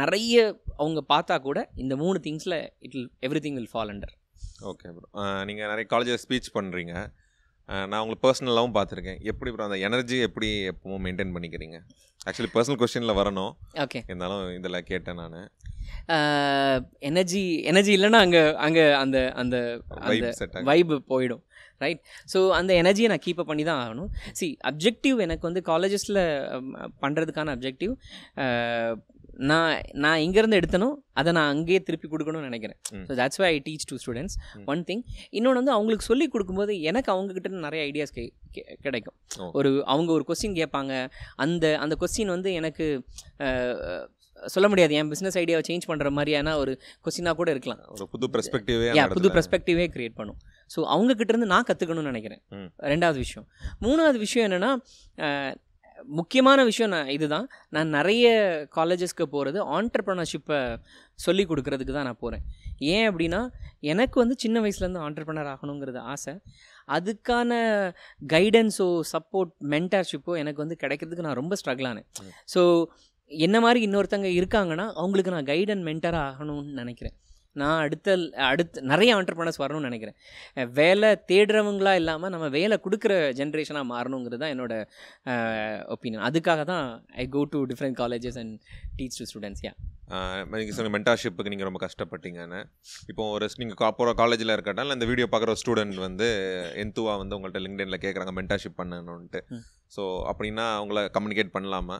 நிறைய அவங்க பார்த்தா கூட இந்த மூணு திங்ஸில் it will everything will fall under okay bro நீங்கள் நிறைய காலேஜில் ஸ்பீச் பண்ணுறீங்க நான் உங்களை பர்சனலாகவும் பார்த்துருக்கேன். எப்படி ப்ரோ அந்த எனர்ஜி எப்படி எப்பவும் மெயின்டைன் பண்ணிக்கிறீங்க? ஆக்சுவலி பர்சனல் கொஸ்டினில் வரணும். ஓகே இருந்தாலும் இதில் கேட்டேன் நான். எனர்ஜி எனர்ஜி இல்லைன்னா அங்கே அங்கே அந்த அந்த வைப் போயிடும். ரைட் ஸோ அந்த எனர்ஜியை நான் கீப் பண்ணி தான் ஆகணும். சி அப்ஜெக்டிவ் எனக்கு வந்து காலேஜஸில் பண்ணுறதுக்கான அப்ஜெக்டிவ் நான் நான் எங்கேருந்து எடுத்தனோ அதை நான் அங்கேயே திருப்பி கொடுக்கணும்னு நினைக்கிறேன். So that's why I teach to students. One thing இன்னொன்று வந்து அவங்களுக்கு சொல்லி கொடுக்கும்போது எனக்கு அவங்கக்கிட்ட நிறைய ஐடியாஸ் கிடைக்கும். ஒரு அவங்க ஒரு கொஸ்டின் கேட்பாங்க. அந்த அந்த கொஸ்டின் வந்து எனக்கு சொல்ல முடியாது. என் பிஸ்னஸ் ஐடியாவை சேஞ்ச் பண்ணுற மாதிரியான ஒரு கொஸ்டினாக கூட இருக்கலாம். ஒரு புது பெர்ஸ்பெக்டிவே புது பெர்ஸ்பெக்டிவே கிரியேட் பண்ணும். ஸோ அவங்க கிட்ட இருந்து நான் கற்றுக்கணும்னு நினைக்கிறேன். ரெண்டாவது விஷயம். மூணாவது விஷயம் என்னென்னா முக்கியமான விஷயம் நான் இதுதான். நான் நிறைய காலேஜஸ்க்கு போகிறது ஆண்டர்ப்ரனர்ஷிப்பை சொல்லி கொடுக்கறதுக்கு தான் நான் போகிறேன் ஏன் அப்படின்னா எனக்கு வந்து சின்ன வயசுலேருந்து ஆண்டர்ப்ரனர் ஆகணுங்கிறது ஆசை. அதுக்கான கைடன்ஸோ சப்போர்ட் மென்டர்ஷிப்போ எனக்கு வந்து கிடைக்கிறதுக்கு நான் ரொம்ப ஸ்ட்ரகிள் ஆனேன். ஸோ என்ன மாதிரி இன்னொருத்தங்க இருக்காங்கன்னா அவங்களுக்கு நான் கைட் அண்ட் மென்டராக ஆகணும்னு நினைக்கிறேன். நான் அடுத்த அடுத்து நிறைய ஆண்டர்ப்ரனர்ஸ் வரணும்னு நினைக்கிறேன். வேலை தேடுறவங்களா இல்லாமல் நம்ம வேலை கொடுக்குற ஜென்ரேஷனாக மாறணுங்கிறது தான் என்னோட ஒப்பீனியன் அதுக்காக தான் I go to different colleges and teach to students yeah நீங்கள் சொன்ன மென்டார்ஷிப்புக்கு நீங்கள் ரொம்ப கஷ்டப்பட்டீங்கன்னு இப்போ ஒரு நீங்கள் போகிற காலேஜில் இருக்கட்டால் இந்த வீடியோ பார்க்குற ஸ்டூடெண்ட் வந்து எந்துவா வந்து உங்கள்கிட்ட லிங்க்டின்ல கேட்குறாங்க மென்டார்ஷிப் பண்ணணுன்ட்டு ம். ஸோ அப்படின்னா அவங்கள கம்யூனிகேட் பண்ணலாமா?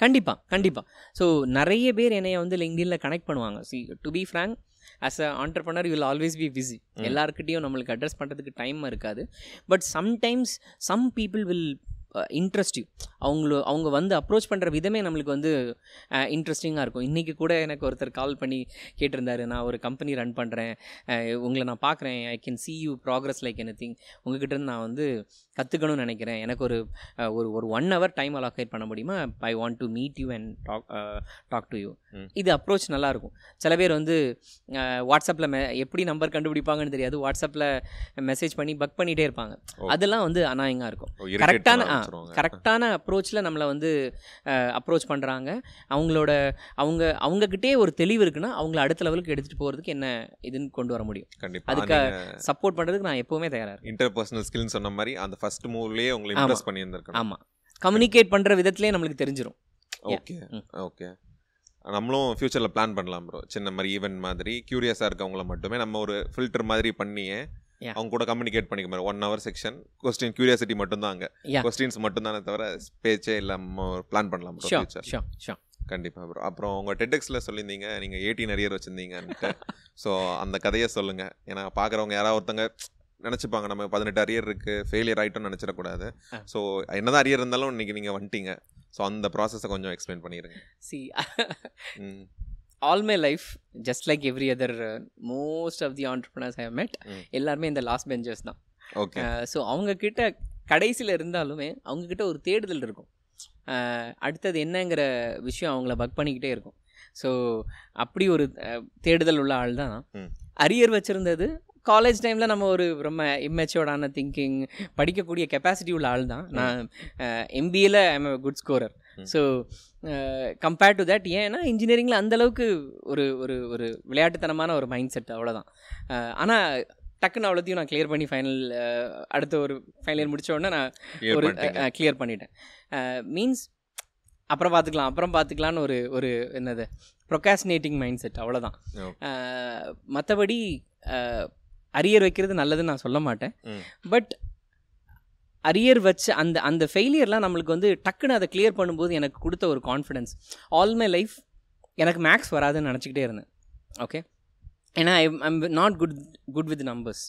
கண்டிப்பாக கண்டிப்பாக ஸோ நிறைய பேர் என்னைய வந்து லிங்க்டின்ல கனெக்ட் பண்ணுவாங்க. See to be frank as a entrepreneur you will always be busy. எல்லாருக்கிட்டையும் நம்மளுக்கு அட்ரஸ் பண்ணுறதுக்கு டைம் இருக்காது but sometimes some people will interest you அவங்கள அவங்க வந்து அப்ரோச் பண்ணுற விதமே நம்மளுக்கு வந்து இன்ட்ரெஸ்டிங்காக இருக்கும். இன்றைக்கி கூட எனக்கு ஒருத்தர் கால் பண்ணி கேட்டிருந்தாரு. நான் ஒரு கம்பெனி ரன் பண்ணுறேன் உங்களை நான் பார்க்குறேன். I can see you progress like anything உங்ககிட்ட இருந்து நான் வந்து கற்றுக்கணும்னு நினைக்கிறேன். எனக்கு ஒரு ஒரு ஒரு ஒன் ஹவர் டைம் அலாகேட் பண்ண முடியுமா? I want to meet you and talk talk to you. இது அப்ரோச் நல்லாயிருக்கும் சில பேர் வந்து வாட்ஸ்அப்பில் மெ எப்படி நம்பர் கண்டுபிடிப்பாங்கன்னு தெரியாது. வாட்ஸ்அப்பில் மெசேஜ் பண்ணி பக் பண்ணிகிட்டே இருப்பாங்க. அதெல்லாம் வந்து அநாயகமாக இருக்கும். கரெக்டான ஆ. கரெக்டான அப்ரோச்சில் நம்மளை வந்து அப்ரோச் பண்ணுறாங்க அவங்களோட அவங்க அவங்கக்கிட்டே ஒரு தெளிவு இருக்குன்னா அவங்கள அடுத்த லெவலுக்கு எடுத்துகிட்டு போகிறதுக்கு என்ன இதுன்னு கொண்டு வர முடியும். கண்டிப்பா. அதுக்கு நீங்க சப்போர்ட் பண்ணுறதுக்கு நான் எப்போவுமே தயாராக இருக்கேன். இன்டர்பர்சனல் ஸ்கில்னு சொன்ன மாதிரி அந்த ஃபர்ஸ்ட் மூவ்லயே உங்களை. இம்ப்ரெஸ் பண்ணி இருந்திருக்கணும் ஆமாம் கம்யூனிகேட் பண்ணுற விதத்துலேயே நம்மளுக்கு தெரிஞ்சிடும் ஓகே. ஓகே நம்மளும் ஃபியூச்சரில் பிளான் பண்ணலாம் ப்ரோ சின்ன மாதிரி ஈவென்ட் மாதிரி கியூரியஸாக இருக்கவங்கள மட்டுமே நம்ம ஒரு ஃபில்டர் மாதிரி பண்ணியே. அவங்க கூட கம்யூனிகேட் பண்ணிக்க மாதிரி one hour section question curiosity மட்டும் தான் அங்கே. கொஸ்டின்ஸ் மட்டும் தானே தவிர பேச்சே இல்லாமல் பிளான் பண்ணலாம் ஃபியூச்சர் கண்டிப்பாக ப்ரோ அப்புறம் உங்கள் டெடெக்ஸில் சொல்லியிருந்தீங்க நீங்கள் எயிட்டீன் அரியர் வச்சுருந்தீங்கன்ட்டு. ஸோ அந்த கதையை சொல்லுங்கள் ஏன்னா பார்க்குறவங்க யாராவது ஒருத்தங்க நினச்சிப்பாங்க நம்ம பதினெட்டு அரியர் இருக்குது ஃபெயிலியர் ஆகிட்டோம்னு நினச்சிடக்கூடாது. ஸோ என்னதான் அரியர் இருந்தாலும் இன்னைக்கு நீங்கள் வந்துட்டீங்க. ஸோ அந்த ப்ராசஸை கொஞ்சம் எக்ஸ்பிளைன் பண்ணிடுங்க C all my life just like every other most of the entrepreneurs I met ம். எல்லாருமே இந்த லாஸ்ட் பெஞ்சர்ஸ் தான். ஓகே ஸோ அவங்க கிட்ட கடைசியில் இருந்தாலுமே அவங்க கிட்ட ஒரு தேடுதல் இருக்கும். அஹ், அடுத்தது என்னங்கிற விஷயம் அவங்கள பக் பண்ணிக்கிட்டே இருக்கும். ஸோ அப்படி ஒரு அஹ், தேடுதல் உள்ள ஆள் தான். அரியர் வச்சுருந்தது காலேஜ் டைமில் நம்ம ஒரு ரொம்ப இம்மெச்சோர்டான திங்கிங் படிக்கக்கூடிய கெப்பாசிட்டி உள்ள ஆள் தான். நான் எம்பிஏல I'm good scorer. So compared to that ஏன்னா இன்ஜினியரிங்கில் அந்தளவுக்கு ஒரு ஒரு ஒரு விளையாட்டுத்தனமான ஒரு மைண்ட் செட் அவ்வளோதான் ஆனால் டக்குன்னு அவ்வளோத்தையும் நான் கிளியர் பண்ணி ஃபைனல் அடுத்த ஒரு ஃபைனல் இயர் முடிச்ச உடனே நான் ஒரு. கிளியர் பண்ணிட்டேன் மீன்ஸ் அப்புறம் பார்த்துக்கலாம் அப்புறம் பார்த்துக்கலான்னு ஒரு ஒரு என்னது ப்ரொகாஸ்டினேட்டிங் மைண்ட் செட் அவ்வளோதான். மற்றபடி அரியர் வைக்கிறது நல்லதுன்னு நான் சொல்ல மாட்டேன். பட் அரியர் வச்சு அந்த அந்த ஃபெயிலியர்லாம் நம்மளுக்கு வந்து டக்குன்னு அதை கிளியர் பண்ணும்போது எனக்கு கொடுத்த ஒரு கான்ஃபிடென்ஸ் ஆல் மை லைஃப் எனக்கு மேக்ஸ் வராதுன்னு நினச்சிக்கிட்டே இருந்தேன். ஓகே ஏன்னா I I'm not good good with numbers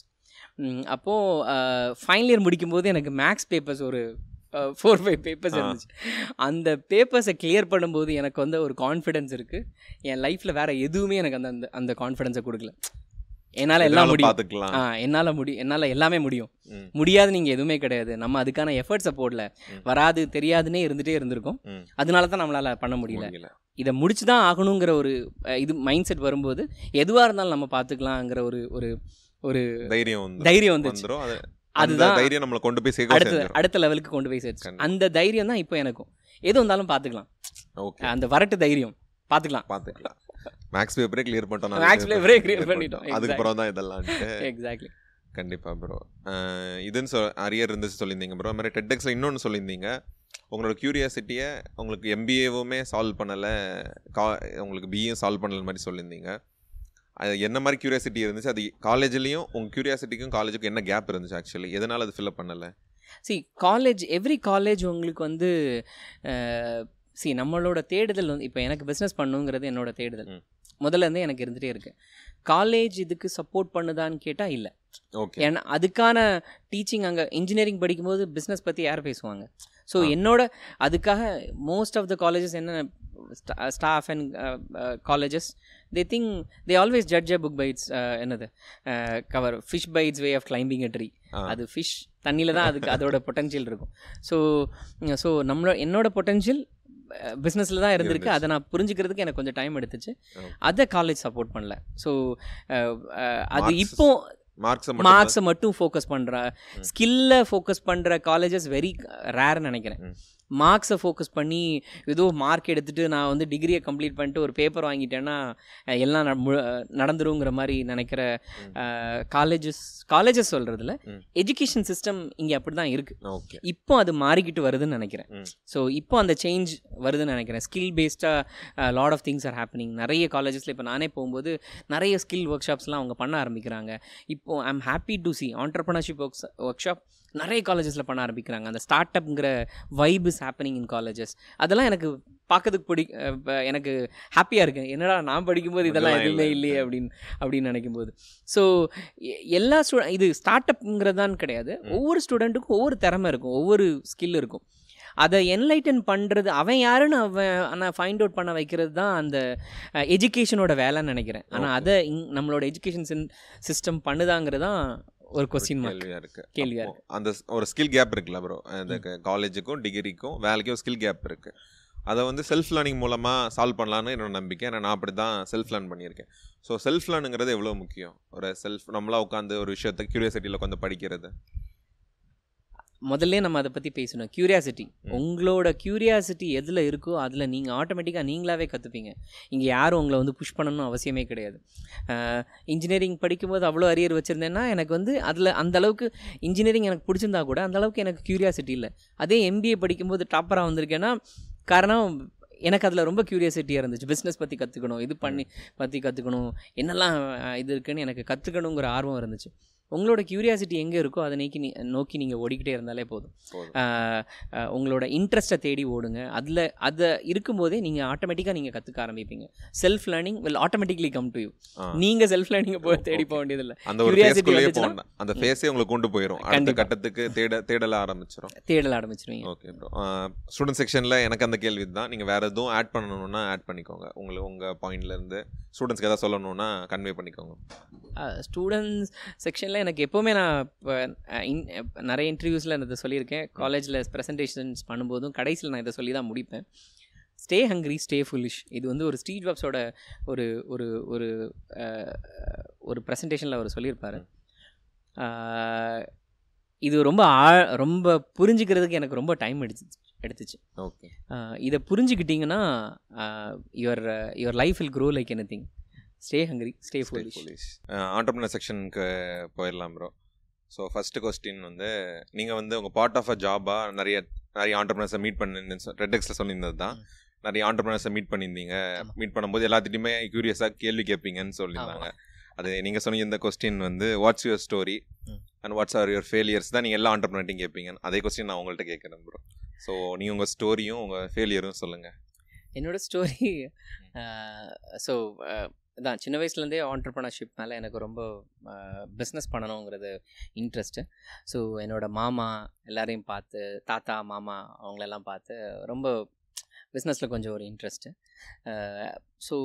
அப்போது ஃபைனல் இயர் முடிக்கும்போது எனக்கு மேக்ஸ் பேப்பர்ஸ் ஒரு ஃபோர் ஃபைவ் பேப்பர்ஸ். இருந்துச்சு. அந்த பேப்பர்ஸை கிளியர் பண்ணும்போது எனக்கு வந்து ஒரு கான்ஃபிடென்ஸ் இருக்குது என் லைஃப்பில் வேறு எதுவுமே எனக்கு அந்த அந்த அந்த கான்ஃபிடென்ஸை கொடுக்கல. என்னால் எல்லாம் முடியும். பார்த்துக்கலாம் ஆ என்னால் முடி என்னால் எல்லாமே முடியும். முடியாது நீங்கள் எதுவுமே கிடையாது. நம்ம அதுக்கான எஃபர்ட்ஸை போடல. வராது தெரியாதுன்னே இருந்துகிட்டே இருந்திருக்கோம். அதனால தான் நம்மளால் பண்ண முடியல. இதை முடிச்சு தான் ஆகணுங்கிற ஒரு இது மைண்ட் செட் வரும்போது எதுவாக இருந்தாலும் நம்ம பார்த்துக்கலாங்கிற ஒரு ஒரு ஒரு தைரியம் தைரியம் வந்துச்சு. அதுதான் தைரியம் நம்மளை கொண்டு போய் சேர்க்க அடுத்த அடுத்த லெவலுக்கு கொண்டு போய் சேர்த்து. அந்த தைரியம் தான் இப்போ எனக்கும். எது வந்தாலும் பார்த்துக்கலாம் ஓகே. அந்த வரட்டு தைரியம். பார்த்துக்கலாம் பார்த்துக்கலாம் மேக்ஸ் பேப்பரே கிளியர் பண்ணிட்டோம் paper ஏ clear பண்ணிட்டோம். அதுக்கப்புறம் தான் இதெல்லாம் எக்ஸாக்ட்லி கண்டிப்பா ப்ரோ இதுன்னு சொல் அரியர் இருந்துச்சு சொல்லியிருந்தீங்க ப்ரோ அது மாதிரி டெட்டெக்ஸில் இன்னொன்று சொல்லியிருந்தீங்க. உங்களோட க்யூரியாசிட்டியை உங்களுக்கு எம்பிஏவுமே சால்வ் பண்ணலை கா உங்களுக்கு பிஏ சால்வ் பண்ணல மாதிரி சொல்லியிருந்தீங்க. அது என்ன மாதிரி க்யூரியாசிட்டி இருந்துச்சு? அது காலேஜ்லேயும் உங்கள் க்யூரியாசிட்டிக்கும் காலேஜுக்கும் என்ன கேப் இருந்துச்சு ஆக்சுவலி எதனால் அது ஃபில்அப் பண்ணலை? சி காலேஜ் எவ்ரி காலேஜ் உங்களுக்கு வந்து சி நம்மளோட தேடுதல் வந்து இப்போ எனக்கு பிஸ்னஸ் பண்ணுங்கிறது என்னோட தேடுதல். முதல்ல இருந்தே எனக்கு இருந்துகிட்டே இருக்கு. காலேஜ் இதுக்கு சப்போர்ட் பண்ணுதான்னு கேட்டால் இல்லை. ஓகே ஏன்னா அதுக்கான டீச்சிங் அங்கே இன்ஜினியரிங் படிக்கும்போது பிஸ்னஸ் பற்றி யார் பேசுவாங்க? ஸோ. என்னோட அதுக்காக மோஸ்ட் ஆஃப் த காலேஜஸ் என்ன staff and colleges they think they always judge a book by its என்னது? Cover fish by its way of climbing a tree அது ஃபிஷ் தண்ணியில் தான் அதுக்கு அதோட பொட்டன்ஷியல் இருக்கும். ஸோ ஸோ நம்மளோட என்னோட பொட்டன்ஷியல் பிஸ்னஸில் தான் இருந்திருக்கு. அதை நான் புரிஞ்சுக்கிறதுக்கு எனக்கு கொஞ்சம் டைம் எடுத்துச்சு. அதை காலேஜ் சப்போர்ட் பண்ணல ஸோ அது இப்போ மார்க்ஸை மார்க்ஸை மட்டும் ஃபோக்கஸ் பண்ணுற. ஸ்கில்ல ஃபோக்கஸ் பண்ணுற காலேஜஸ் வெரி ரேர்னு நினைக்கிறேன். மார்க்ஸை ஃபோக்கஸ் பண்ணி ஏதோ மார்க் எடுத்துட்டு நான் வந்து டிகிரியை கம்ப்ளீட் பண்ணிட்டு ஒரு பேப்பர் வாங்கிட்டேன்னா எல்லாம் நடந்துருங்கிற மாதிரி நினைக்கிற காலேஜஸ் காலேஜஸ் சொல்கிறதுல. எஜுகேஷன் சிஸ்டம் இங்கே அப்படி தான் இருக்குது ஓகே. இப்போ அது மாறிக்கிட்டு வருதுன்னு நினைக்கிறேன். ஸோ இப்போ அந்த சேஞ்ச் வருதுன்னு நினைக்கிறேன். ஸ்கில் பேஸ்டாக lot of things are happening நிறைய காலேஜஸில் இப்போ நானே போகும்போது நிறைய ஸ்கில் ஒர்க் ஷாப்ஸ்லாம் அவங்க பண்ண ஆரம்பிக்கிறாங்க. இப்போ I am happy to see entrepreneurship works workshop நிறைய காலேஜஸில் பண்ண ஆரம்பிக்கிறாங்க. அந்த start அப்ங்கிற vibe is happening in colleges அதெல்லாம் எனக்கு பார்க்கறதுக்கு பிடி எனக்கு ஹாப்பியாக இருக்கு. என்னடா நான் படிக்கும்போது இதெல்லாம் எதுவுமே இல்லை. இல்லையே அப்படின்னு அப்படின்னு நினைக்கும் போது ஸோ எல்லா ஸ்டூ இது ஸ்டார்ட் அப்ங்கிறதான் கிடையாது. ஒவ்வொரு ஸ்டூடெண்ட்டுக்கும் ஒவ்வொரு திறமை இருக்கும். ஒவ்வொரு ஸ்கில் இருக்கும். அதை என்லைட்டன் பண்ணுறது அவன் யாருன்னு அவன் ஆனால் ஃபைண்ட் அவுட் பண்ண வைக்கிறது தான் அந்த எஜுகேஷனோட வேலைன்னு நினைக்கிறேன். ஆனால். அதை இங் நம்மளோட எஜுகேஷன் சிஸ்டம் பண்ணுதாங்கிறது தான் ஒரு கொஸ்டின் மார்க் கேள்வியா இருக்கு. கேள்வியா அப்போ அந்த ஒரு ஸ்கில் கேப் இருக்குல்ல ப்ரோ அந்த காலேஜுக்கும் டிகிரிக்கும் வேலைக்கும் ஸ்கில் கேப் இருக்கு. அதை வந்து செல்ஃப் லேர்னிங் மூலமாக சால்வ் பண்ணலான்னு என்னோட நம்பிக்கை. ஏன்னா நான் அப்படி தான் செல்ஃப் லேர்ன் பண்ணியிருக்கேன். ஸோ செல்ஃப் லேர்னுங்கிறது எவ்வளோ முக்கியம்? ஒரு செல்ஃப் நம்மளா உட்காந்து ஒரு விஷயத்த கியூரியாசிட்டியில் உட்காந்து படிக்கிறது. முதல்ல நம்ம அதை பற்றி பேசணும். கியூரியாசிட்டி. உங்களோட கியூரியாசிட்டி எதில் இருக்கோ அதில் நீங்கள் ஆட்டோமேட்டிக்காக நீங்களாவே கற்றுப்பீங்க இங்கே யாரும் உங்களை வந்து புஷ் பண்ணணும்னு அவசியமே கிடையாது. இன்ஜினியரிங் படிக்கும்போது அவ்வளோ அரியர் வச்சுருந்தேன்னா எனக்கு வந்து அதில் அந்த அளவுக்கு இன்ஜினியரிங் எனக்கு பிடிச்சிருந்தா கூட அந்த அளவுக்கு எனக்கு கியூரியாசிட்டி இல்லை. அதே எம்பிஏ படிக்கும்போது டாப்பராக வந்திருக்கேன்னா காரணம் எனக்கு அதில் ரொம்ப கியூரியாசிட்டியாக இருந்துச்சு. பிஸ்னஸ் பற்றி கற்றுக்கணும் இது பண்ணி பற்றி கற்றுக்கணும் என்னெல்லாம் இது இருக்குன்னு எனக்கு கற்றுக்கணுங்கிற ஆர்வம் இருந்துச்சு. உங்களோட கியூரியாசிட்டி எங்கே இருக்கோ அதை நோக்கி நீ நோக்கி நீங்கள் ஓடிக்கிட்டே இருந்தாலே போதும். உங்களோட இன்ட்ரெஸ்ட்டை தேடி ஓடுங்க. அதில் அதை இருக்கும்போதே நீங்கள் ஆட்டோமேட்டிக்காக நீங்கள் கற்றுக்க ஆரம்பிப்பீங்க. Self learning will automatically come to you. நீங்கள் செல்ஃப் லேர்னிங்கை போய் தேடி. போக வேண்டியதில்லை. அந்த அந்த ஃபேஸே உங்களுக்கு கொண்டு போயிடும் கண்டிப்பா. கட்டத்துக்கு தேட தேடல ஆரம்பிச்சிடும் தேடல ஆரம்பிச்சிருவீங்க. ஓகே ப்ரோ ஸ்டூடெண்ட் செக்ஷனில் எனக்கு அந்த கேள்வி தான் நீங்கள் வேறு எதுவும் ஆட் பண்ணணும்னா ஆட் பண்ணிக்கோங்க. உங்களுக்கு உங்கள் பாயிண்ட்லேருந்து ஸ்டூடெண்ட்ஸ்க்கு எதாவது சொல்லணும்னா கன்வே பண்ணிக்கோங்க. ஸ்டூடெண்ட்ஸ் செக்ஷனில் எனக்கு எப்போவுமே நான் இப்போ நிறைய இன்டர்வியூஸில் நான் இதை சொல்லியிருக்கேன். காலேஜில் ப்ரெசன்டேஷன்ஸ் பண்ணும்போதும் கடைசியில் நான் இதை சொல்லி தான் முடிப்பேன். ஸ்டே ஹங்க்ரி ஸ்டே ஃபுல்லிஷ் இது வந்து ஒரு ஸ்டீவ் ஜாப்ஸோட ஒரு ஒரு ஒரு ஒரு ப்ரெசன்டேஷனில் அவர் சொல்லியிருப்பார். இது ரொம்ப ஆ ரொம்ப புரிஞ்சுக்கிறதுக்கு எனக்கு ரொம்ப டைம் எடுத்துச்சு. எடுத்துச்சு ஓகே இதை புரிஞ்சுக்கிட்டிங்கன்னா your your life will grow like anything stay hungry stay foolish police entrepreneur செக்ஷனுக்கு போயிடலாம் ப்ரோ ஸோ ஃபர்ஸ்ட் கொஸ்டின் வந்து நீங்கள் வந்து உங்கள் பார்ட் ஆஃப் அ ஜாபாக நிறைய நிறைய ஆண்டர்பிரினர்ஸை மீட் பண்ணி ரெட்டெக்ஸில் சொல்லியிருந்தது தான். நிறைய ஆண்டர்பிரினர்ஸை மீட் பண்ணியிருந்தீங்க. மீட் பண்ணும்போது எல்லாத்திட்டையுமே க்யூரியஸாக கேள்வி கேட்பீங்கன்னு சொல்லியிருந்தாங்க. அது நீங்கள் சொன்ன இந்த கொஸ்டின் வந்து what's your story. And what's are your failures தான் நீங்கள் எல்லா ஆண்டர்பிரினர்ட்டையும் கேட்பீங்க அதே கொஸ்டின் நான் உங்கள்கிட்ட கேட்குறேன் ப்ரோ ஸோ நீங்கள் உங்கள் ஸ்டோரியும் உங்கள் ஃபெயிலியரும் சொல்லுங்கள் என்னோட ஸ்டோரி ஸோ தான் சின்ன வயசுலேருந்தே ஆண்டர்ப்ரனர்ஷிப் மேலே எனக்கு ரொம்ப பிஸ்னஸ் பண்ணணுங்கிறது இன்ட்ரெஸ்ட்டு ஸோ என்னோடய மாமா எல்லாரையும் பார்த்து தாத்தா மாமா அவங்களெல்லாம் பார்த்து ரொம்ப பிஸ்னஸில் கொஞ்சம் ஒரு இன்ட்ரெஸ்ட்டு ஸோ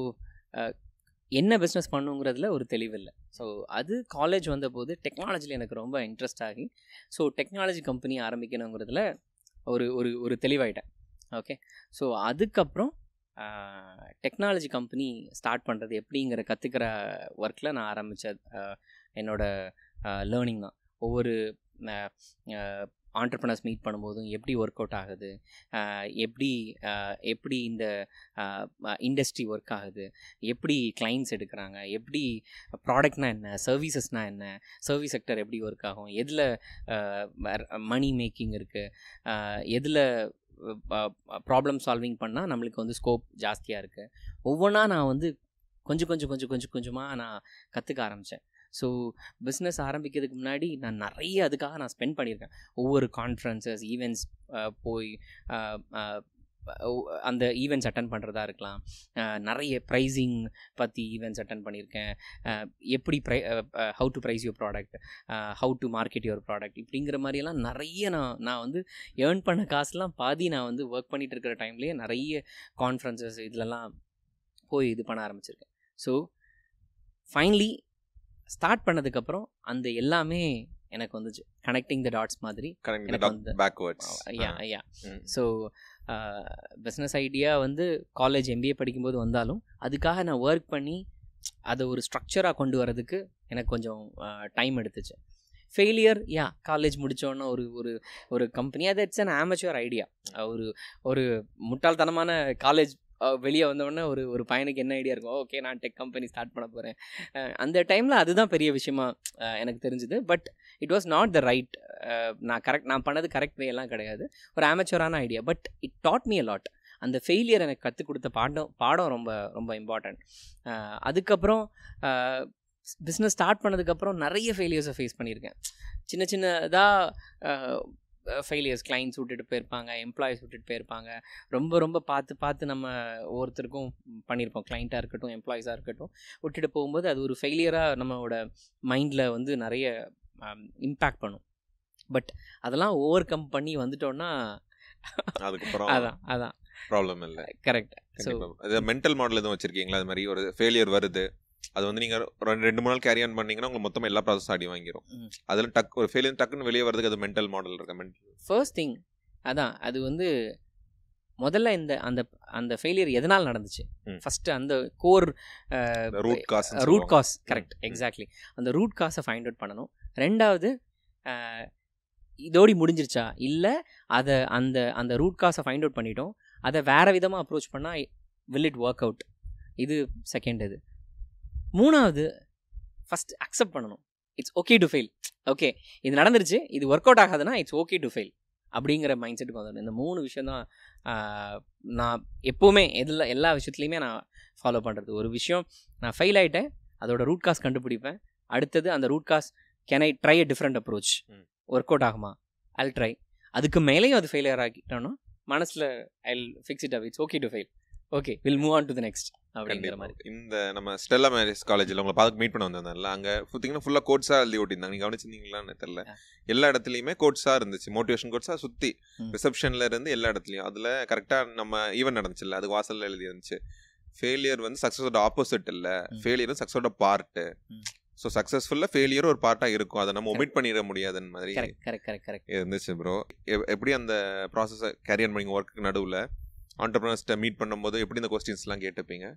என்ன பிஸ்னஸ் பண்ணுங்கிறதுல ஒரு தெளிவில்லை. ஸோ அது காலேஜ் வந்தபோது டெக்னாலஜியில் எனக்கு ரொம்ப இன்ட்ரெஸ்ட் ஆகி ஸோ டெக்னாலஜி கம்பெனி ஆரம்பிக்கணுங்கிறதுல ஒரு ஒரு ஒரு தெளிவாயிட்டேன். ஓகே ஸோ அதுக்கப்புறம் டெக்னாலஜி கம்பெனி ஸ்டார்ட் பண்ணுறது எப்படிங்கிற கற்றுக்கிற ஒர்க்கில் நான் ஆரம்பித்த என்னோடய லேர்னிங் தான். ஒவ்வொரு ஆண்டர்பனர்ஸ் மீட் பண்ணும்போதும் எப்படி ஒர்க் அவுட் ஆகுது எப்படி எப்படி இந்த இண்டஸ்ட்ரி ஒர்க் ஆகுது எப்படி கிளைண்ட்ஸ் எடுக்கிறாங்க எப்படி ப்ராடக்ட்னா என்ன சர்வீசஸ்னால் என்ன சர்வீஸ் செக்டர் எப்படி ஒர்க் ஆகும் எதில் மணி மேக்கிங் இருக்குது எதில் ப்ராப்ளம் சால்விங் பண்ணால் நம்மளுக்கு வந்து ஸ்கோப் ஜாஸ்தியாக இருக்குது ஒவ்வொன்றா நான் வந்து கொஞ்சம் கொஞ்சம் கொஞ்சம் கொஞ்சம் கொஞ்சமாக நான் கற்றுக்க ஆரம்பித்தேன் ஸோ பிஸ்னஸ் ஆரம்பிக்கிறதுக்கு முன்னாடி நான் நிறைய அதுக்காக நான் ஸ்பெண்ட் பண்ணியிருக்கேன். ஒவ்வொரு கான்ஃபரன்சஸ் ஈவெண்ட்ஸ் போய் அந்த ஈவெண்ட்ஸ் அட்டன் பண்ணுறதா இருக்கலாம். நிறைய ப்ரைஸிங் பற்றி ஈவெண்ட்ஸ் அட்டன் பண்ணியிருக்கேன். எப்படி fry how to price your product how to market your product இப்படிங்கிற மாதிரியெல்லாம் நிறைய நான் நான் வந்து ஏர்ன் பண்ண காசுலாம் பாதி நான் வந்து ஒர்க் பண்ணிட்டு இருக்கிற டைம்லேயே நிறைய கான்ஃபரன்சஸ் இதுலலாம் போய் இது பண்ண ஆரம்பிச்சிருக்கேன். ஸோ ஃபைனலி ஸ்டார்ட் பண்ணதுக்கப்புறம் அந்த எல்லாமே எனக்கு வந்துச்சு. கனெக்டிங் த டாட்ஸ் மாதிரி. எனக்கு வந்து- backwards yeah yeah so business idea வந்து காலேஜ் எம்பிஏ படிக்கும்போது வந்தாலும் அதுக்காக நான் ஒர்க் பண்ணி அதை ஒரு ஸ்ட்ரக்சராக கொண்டு வரதுக்கு எனக்கு கொஞ்சம் டைம் எடுத்துச்சு. ஃபெயிலியர் யா காலேஜ் முடித்தோன்னே ஒரு ஒரு ஒரு கம்பெனி அது இட்ஸ் அன் ஆமச்சுவர் ஐடியா ஒரு ஒரு முட்டாள்தனமான காலேஜ் வெளியே வந்தோடனே ஒரு ஒரு பையனுக்கு என்ன ஐடியா இருக்கும் ஓகே நான் டெக் கம்பெனி ஸ்டார்ட் பண்ண போகிறேன் அந்த டைமில் அதுதான் பெரிய விஷயமா எனக்கு தெரிஞ்சுது. But it was not the right நான் கரெக்ட் நான் பண்ணது கரெக்ட் வே எல்லாம் கிடையாது. ஒரு ஆமச்சுவரான idea but it taught me a lot அந்த ஃபெயிலியர் எனக்கு கற்றுக் கொடுத்த பாடம் பாடம் ரொம்ப ரொம்ப இம்பார்ட்டண்ட் அதுக்கப்புறம் பிஸ்னஸ் ஸ்டார்ட் பண்ணதுக்கப்புறம் நிறைய ஃபெயிலியர்ஸை ஃபேஸ் பண்ணியிருக்கேன். சின்ன சின்னதாக ஃபெயிலியர்ஸ் கிளைண்ட்ஸ் விட்டுட்டு போயிருப்பாங்க எம்ப்ளாயிஸ் விட்டுட்டு போயிருப்பாங்க. ரொம்ப ரொம்ப பார்த்து பார்த்து நம்ம ஒவ்வொருத்தருக்கும் பண்ணியிருப்போம். கிளைண்ட்டாக இருக்கட்டும் எம்ப்ளாயிஸாக இருக்கட்டும். விட்டுட்டு போகும்போது அது ஒரு ஃபெயிலியராக நம்மளோட மைண்டில் வந்து நிறைய இம்பேக்ட் பண்ணும். பட் அதெல்லாம் ஓவர் கம் பண்ணி வந்துட்டோன்னா அதுக்கப்புறம் அதான் அதான். ப்ராப்ளம் இல்லை. கரெக்ட் ஸோ மென்டல் மாடல் எதுவும் வச்சிருக்கீங்களா? அது மாதிரி ஒரு ஃபெயிலியர் வருது. அது வந்து நீங்க ஒரு ரெண்டு மூணு நாள் கேரி ஆன் பண்ணீங்கன்னா உங்களுக்கு மொத்தமா எல்லா ப்ராசஸ் அடி வாங்கிரும். ம். அதுல டக் ஒரு ஃபெயிலியர் டக்குன்னு வெளியே வரதுக்கு அது மென்டல் மாடல் இருக்கா? மென்டல் ஃபர்ஸ்ட் திங் அதான் அது வந்து முதல்ல இந்த அந்த அந்த ஃபெயிலியர் எதனால் நடந்துச்சு? ம். ஃபர்ஸ்ட் அந்த core root cause root cause correct. Exactly அந்த ரூட் காஸை ஃபைண்ட் அவுட் பண்ணணும். ரெண்டாவது இதோடி முடிஞ்சிருச்சா? இல்லை அதை அந்த அந்த ரூட் காஸை ஃபைண்ட் அவுட் பண்ணிட்டோம். அதை வேறு விதமாக அப்ரோச் பண்ணால் வில் இட் ஒர்க் அவுட் இது செகண்ட் இது. மூணாவது ஃபஸ்ட் அக்செப்ட் பண்ணணும். It's okay to fail okay இது நடந்துருச்சு இது ஒர்க் அவுட் ஆகாதுன்னா இட்ஸ் ஓகே டு ஃபெயில் அப்படிங்கிற மைண்ட் செட்டுக்கு வந்துடும் இந்த மூணு விஷயம் தான் நான் எப்போவுமே எதில் எல்லா விஷயத்துலையுமே நான் ஃபாலோ பண்ணுறது ஒரு விஷயம் நான் ஃபெயில் ஆகிட்டேன் அதோட ரூட் காஸ் கண்டுபிடிப்பேன். அடுத்தது அந்த root cause can I try a different approach. Work out ஆகுமா? அல் ட்ரை அதுக்கு மேலேயும் அது ஃபெயிலியர் ஆகிட்டோன்னா மனசில் I fix it up it's okay to fail okay will move on to the next அப்படிங்கிற மாதிரி. இந்த நம்ம ஸ்டெல்லா மேரேஜ் காலேஜ்ல உங்களை பார்த்து மீட் பண்ண வந்திருந்தாங்கல்ல அங்க பார்த்தீங்கன்னா ஃபுல்லா கோட்ஸா எழுதி ஓட்டிருந்தாங்க நீங்க கவனிச்சிருந்தீங்களான்னு தெரியல. எல்லா இடத்துலயுமே கோட்ஸா இருந்துச்சு. மோட்டிவேஷன் கோட்ஸா சுத்தி. ரிசப்ஷன்ல இருந்து எல்லா இடத்துலயும். அதுல கரெக்டா நம்ம ஈவென்ட் நடந்துச்சுல்ல அது வாசல்ல எழுதி இருந்துச்சு. ஃபெயிலியர் வந்து சக்சஸோட ஆப்போசிட் இல்ல. ஃபெயிலியர் வந்து சக்ஸஸோட பார்ட் ம். ஸோ சக்ஸஸ்ஃபுல்லா ஃபெயிலியர் ஒரு பார்ட்டா இருக்கும். அதை நம்ம ஒமிட் பண்ணிட முடியாதுன்னு மாதிரி இருந்துச்சு ப்ரோ எப்படி அந்த ப்ராசஸை கேரியர் பண்ணிங்க? ஒர்க்கு நடுவில்? ஆண்டர்பிரினர்ஸ்ட்ட மீட் பண்ணும்போது எப்படி இந்த கொஸ்டின்ஸ்லாம் கேட்டுப்பீங்க?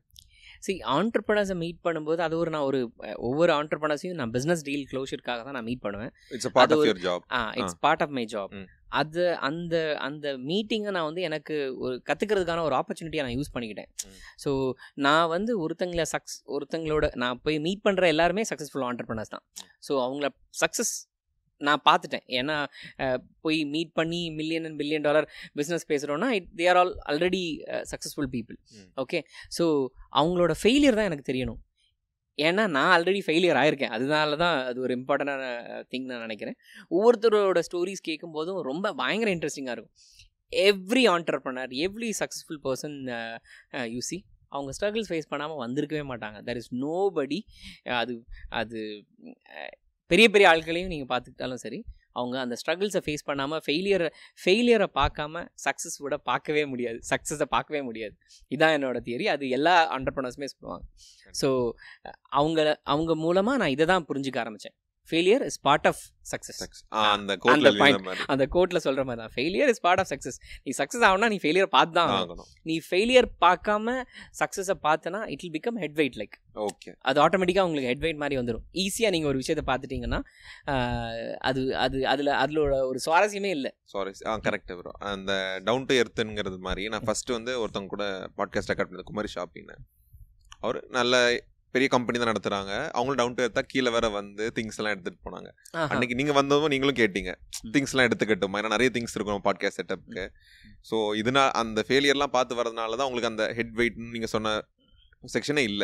சி ஆண்டர்பனர்ஸை மீட் பண்ணும்போது அது ஒரு நான் ஒரு ஒவ்வொரு ஆண்டர்பனர்ஸையும் நான் பிஸ்னஸ் டீல் க்ளோஷருக்காக தான் நான் மீட் பண்ணுவேன். It's part of your job ah it's part of my. Job. அது அந்த அந்த மீட்டிங்கை நான் வந்து எனக்கு ஒரு கற்றுக்கிறதுக்கான ஒரு ஆப்பர்ச்சுனிட்டியை நான் யூஸ் பண்ணிக்கிட்டேன். ஸோ நான் வந்து ஒருத்தங்கள சக்ஸ் ஒருத்தங்களோட நான் போய் மீட் பண்ணுற எல்லாருமே சக்ஸஸ்ஃபுல் ஆண்டர்பனர்ஸ் தான். ஸோ அவங்கள சக்ஸஸ் நான் பார்த்துட்டேன். ஏன்னா போய் மீட் பண்ணி million and billion dollar business பேசுகிறோன்னா it they are all already successful people. Okay so அவங்களோட ஃபெயிலியர் தான் எனக்கு தெரியணும். ஏன்னா நான் ஆல்ரெடி ஃபெயிலியர் ஆயிருக்கேன். அதனால தான் அது ஒரு இம்பார்ட்டண்டான திங் நான் நினைக்கிறேன். ஒவ்வொருத்தரோட ஸ்டோரிஸ் கேட்கும்போதும் ரொம்ப பயங்கர இன்ட்ரெஸ்டிங்காக இருக்கும். Every entrepreneur every successful person you see அவங்க ஸ்ட்ரகிள்ஸ் ஃபேஸ் பண்ணாமல் வந்திருக்கவே மாட்டாங்க. தெர் இஸ் நோ படி அது அது பெரிய பெரிய ஆட்களையும் நீங்கள் பார்த்துக்கிட்டாலும் சரி அவங்க அந்த ஸ்ட்ரகிள்ஸை ஃபேஸ் பண்ணாமல் ஃபெயிலியரை ஃபெயிலியரை பார்க்காம சக்ஸஸ் விட பார்க்கவே முடியாது. சக்ஸஸை பார்க்கவே முடியாது. இதான் என்னோட தியரி அது எல்லா அண்டர்பனர்ஸுமே சொல்லுவாங்க. ஸோ அவங்க அவங்க மூலமாக நான் இதை தான் புரிஞ்சுக்க ஆரம்பித்தேன் failure is part of success அந்த. எழுதின மாதிரி. அந்த கோட்டில் சொல்கிற மாதிரி தான். Failure is part of success நீ சக்ஸஸ் ஆகணும்னா நீ ஃபெயிலியர் பார்த்து தான் ஆகணும். நீ ஃபெயிலியர் பார்க்காம சக்ஸஸை பார்த்தனா it will become head weight like okay அது ஆட்டோமேட்டிக்காக உங்களுக்கு ஹெட் வெயிட் மாதிரி வந்துடும் ஈஸியாக நீங்கள் ஒரு விஷயத்தை பார்த்துட்டீங்கன்னா அது அது அதில் அதில் ஒரு சுவாரஸ்யமே இல்லை. சாரி ஆ கரெக்ட் ப்ரோ அந்த டவுன் டு எர்த்துங்கிறது மாதிரி நான் ஃபர்ஸ்ட் வந்து ஒருத்தவங்க கூட பாட்காஸ்ட் ரெக்கார்ட் பண்ணது குமாரி ஷாப்பின்னு. அவர் நல்ல பெரிய கம்பெனி தான் நடத்துறாங்க. அவங்களும் டவுன் டு எர்த்தா கீழே வேற வந்து திங்ஸ் எல்லாம் எடுத்துட்டு போனாங்க. அன்னைக்கு நீங்க வந்ததும் நீங்களும் கேட்டீங்க. திங்ஸ் எல்லாம் எடுத்துக்கட்டும்? ஏன்னா நிறைய திங்ஸ் இருக்கும் பாட்காஸ்ட் செட்டப்க்கு ஸோ இதுனா அந்த ஃபெயிலியர்லாம் பார்த்து வரதுனால தான் உங்களுக்கு அந்த ஹெட் வெயிட் நீங்க சொன்ன செக்ஷனே இல்ல.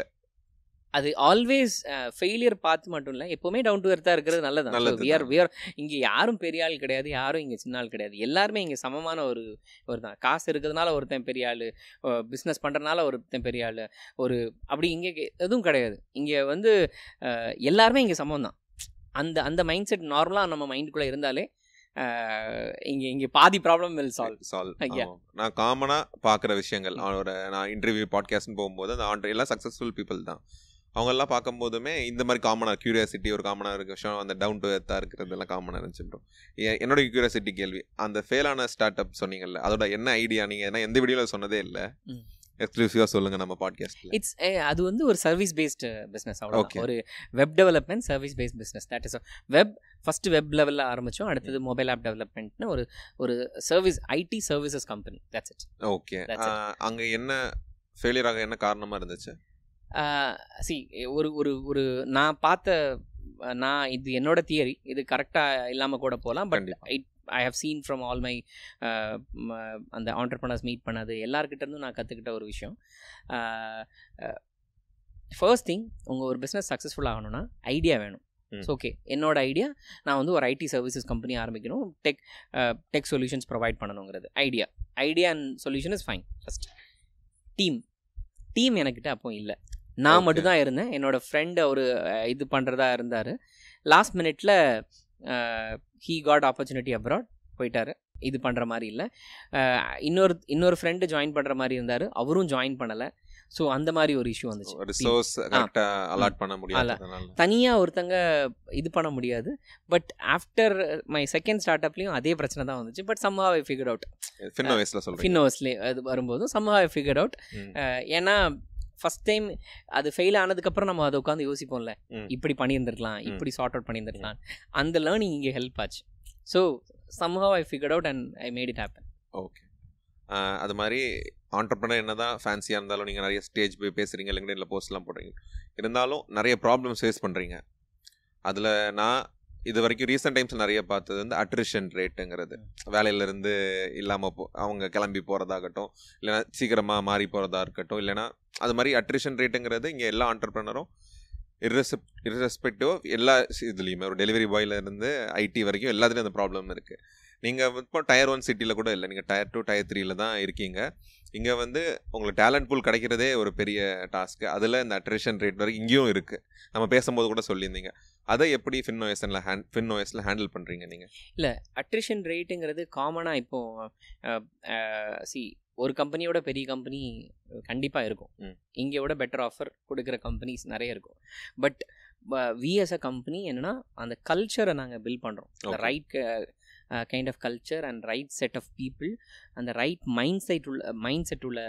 அது ஆல்வேஸ் ஃபெயிலியர் பார்த்து மட்டும் இல்லை எப்போவுமே டவுன் டு எர்த்தாக இருக்கிறது நல்லது நல்லது வியர். வியர் இங்கே யாரும் பெரிய ஆள் கிடையாது யாரும் இங்கே சின்ன ஆள் கிடையாது. எல்லாருமே இங்கே சமமான ஒரு ஒரு தான். காசு இருக்கிறதுனால ஒருத்தன் பெரிய ஆள் பிஸ்னஸ் பண்ணுறதுனால ஒருத்தன் பெரிய ஆள் ஒரு அப்படி இங்கே எதுவும் கிடையாது. இங்கே வந்து எல்லாருமே இங்கே சமம் தான் அந்த அந்த மைண்ட் செட் நார்மலாக நம்ம மைண்டுக்குள்ளே இருந்தாலே இங்கே இங்கே பாதி ப்ராப்ளம் வில் சால்வ் சால்வ். நான் காமனா பார்க்குற விஷயங்கள் அவரோட நான் இன்டர்வியூ பாட்காஸ்ட்னு போகும்போது அந்த ஆண்ட்ரு எல்லாம் சக்ஸஸ்ஃபுல் பீப்புள் தான். அவங்க எல்லாம் பார்க்கும்போதுமே இந்த மாதிரி காமனாக கியூரியாசிட்டி ஒரு காமனாக இருக்க. விஷயம் அந்த டவுன் டு எர்த்தாக இருக்கிறதெல்லாம் காமனாக இருந்துச்சு ப்ரோ என்னோட கியூரியாசிட்டி கேள்வி. அந்த ஃபெயிலான ஸ்டார்ட் அப் சொன்னீங்கல்ல அதோட என்ன ஐடியா நீங்கள் ஏன்னா எந்த வீடியோவில் சொன்னதே இல்லை. எக்ஸ்க்ளூசிவாக சொல்லுங்கள் நம்ம பாட்காஸ்ட்டில் இட்ஸ் அது வந்து ஒரு சர்வீஸ் பேஸ்டு பிஸ்னஸ் அவ்வளோ Okay. ஒரு web development service based business that is web first web லெவலில் ஆரம்பித்தோம் அடுத்தது மொபைல் ஆப் டெவலப்மெண்ட்னு ஒரு ஒரு service IT services company that's it okay அங்கே என்ன ஃபெயிலியர் ஆக என்ன காரணமாக இருந்துச்சு? சி ஒரு ஒரு ஒரு நான் பார்த்த நான் இது என்னோட தியரி இது கரெக்டாக இல்லாமல் கூட போகலாம் but. It I have seen from all my அந்த ஆண்டர்பனர்ஸ் மீட் பண்ணது எல்லாருக்கிட்ட இருந்தும் நான் கற்றுக்கிட்ட ஒரு விஷயம். ஃபர்ஸ்ட் திங் உங்கள் ஒரு பிஸ்னஸ் சக்ஸஸ்ஃபுல் ஆகணும்னா ஐடியா வேணும். ஓகே என்னோட ஐடியா நான் வந்து ஒரு ஐடி சர்வீசஸ் கம்பெனி ஆரம்பிக்கணும் டெக் டெக் சொல்யூஷன்ஸ் ப்ரொவைட் பண்ணணுங்கிறது. Idea idea and solution is fine first team team எனக்கிட்ட அப்போ இல்லை. நான். மட்டும் தான் இருந்தேன். என்னோட ஃப்ரெண்டு ஒரு இது பண்ணுறதா இருந்தார். லாஸ்ட் மினிட்ல ஹீ காட் ஆப்பர்ச்சுனிட்டி அப்ராட் போயிட்டாரு. இது பண்ணுற மாதிரி இல்லை. இன்னொரு இன்னொரு ஃப்ரெண்டு ஜாயின் பண்ணுற மாதிரி இருந்தார். அவரும் ஜாயின் பண்ணலை. ஸோ அந்த மாதிரி ஒரு இஷ்யூ வந்துச்சு. ரிசோர்ஸ் அலாட் பண்ண முடியாததுனால. தனியாக ஒருத்தங்க இது பண்ண முடியாது. But after my second start அப்லேயும் அதே பிரச்சனை தான் வந்துச்சு. But somehow I figure out ஃபின்னோ வயசில் சொல்கிறேன் ஃபின்னோஸ்லே அது வரும்போதும் சம்ஹாவ் ஐ ஃபிகர் அவுட். ஏன்னா ஃபஸ்ட் டைம் அது ஃபெயில் ஆனதுக்கப்புறம் நம்ம அதை உட்காந்து யோசிப்போம்ல. இப்படி பண்ணியிருந்திருக்கலாம். இப்படி சார்ட் அவுட் பண்ணியிருந்திருக்கலாம். அந்த லேர்னிங் இங்கே ஹெல்ப் ஆச்சு. So somehow I figure out and I made it happen okay அது மாதிரி ஆண்டர்பனர் என்ன தான் ஃபேன்சியாக இருந்தாலும் நீங்கள் நிறைய ஸ்டேஜ் போய் பேசுகிறீங்க லிங்க்டின்ல போஸ்ட்லாம் போடுறீங்க. இருந்தாலும் நிறைய ப்ராப்ளம்ஸ் ஃபேஸ் பண்ணுறீங்க அதில் நான் இது வரைக்கும் ரீசெண்ட் டைம்ஸ் நிறைய பார்த்தது வந்து அட்ரிஷன் ரேட்டுங்கிறது வேலையிலேருந்து இல்லாமல் போ அவங்க கிளம்பி போகிறதாகட்டும் இல்லைன்னா சீக்கிரமாக மாறி போகிறதா இருக்கட்டும் இல்லைன்னா அது மாதிரி அட்ரிஷன் ரேட்டுங்கிறது இங்கே எல்லா ஆண்டர்பனரும் இர்ரெஸ்பெக் இர்ரெஸ்பெக்டிவ் எல்லா இதுலேயுமே ஒரு டெலிவரி பாயிலேருந்து ஐடி வரைக்கும் எல்லாத்துலேயும் அந்த ப்ராப்ளம் இருக்குது நீங்கள் இப்போ டயர் ஒன் சிட்டியில் கூட இல்லை நீங்கள் டயர் டூ டயர் த்ரீயில் தான் இருக்கீங்க. இங்கே வந்து உங்களுக்கு டேலண்ட் பூல் கிடைக்கிறதே ஒரு பெரிய டாஸ்க்கு அதில் இந்த அட்ரிஷன் ரேட் வரைக்கும் இங்கேயும் இருக்குது நம்ம பேசும்போது கூட சொல்லியிருந்தீங்க. அதை எப்படி ஃபின்னோஎஸ்ல ஹேண்ட் ஃபின்னோஎஸ்ல ஹேண்டில் பண்ணுறீங்க நீங்கள் இல்லை அட்ரிஷன் ரேட்டுங்கிறது காமனாக இப்போது சி ஒரு கம்பெனியோட பெரிய கம்பெனி கண்டிப்பாக இருக்கும். இங்கே விட பெட்டர் ஆஃபர் கொடுக்குற கம்பெனிஸ் நிறைய இருக்கும். But we as a company என்னன்னா அந்த கல்ச்சரை நாங்கள் பில்ட் பண்ணுறோம். Right kind of culture and right set of people அந்த ரைட் மைண்ட் செட் உள்ள மைண்ட் செட் உள்ள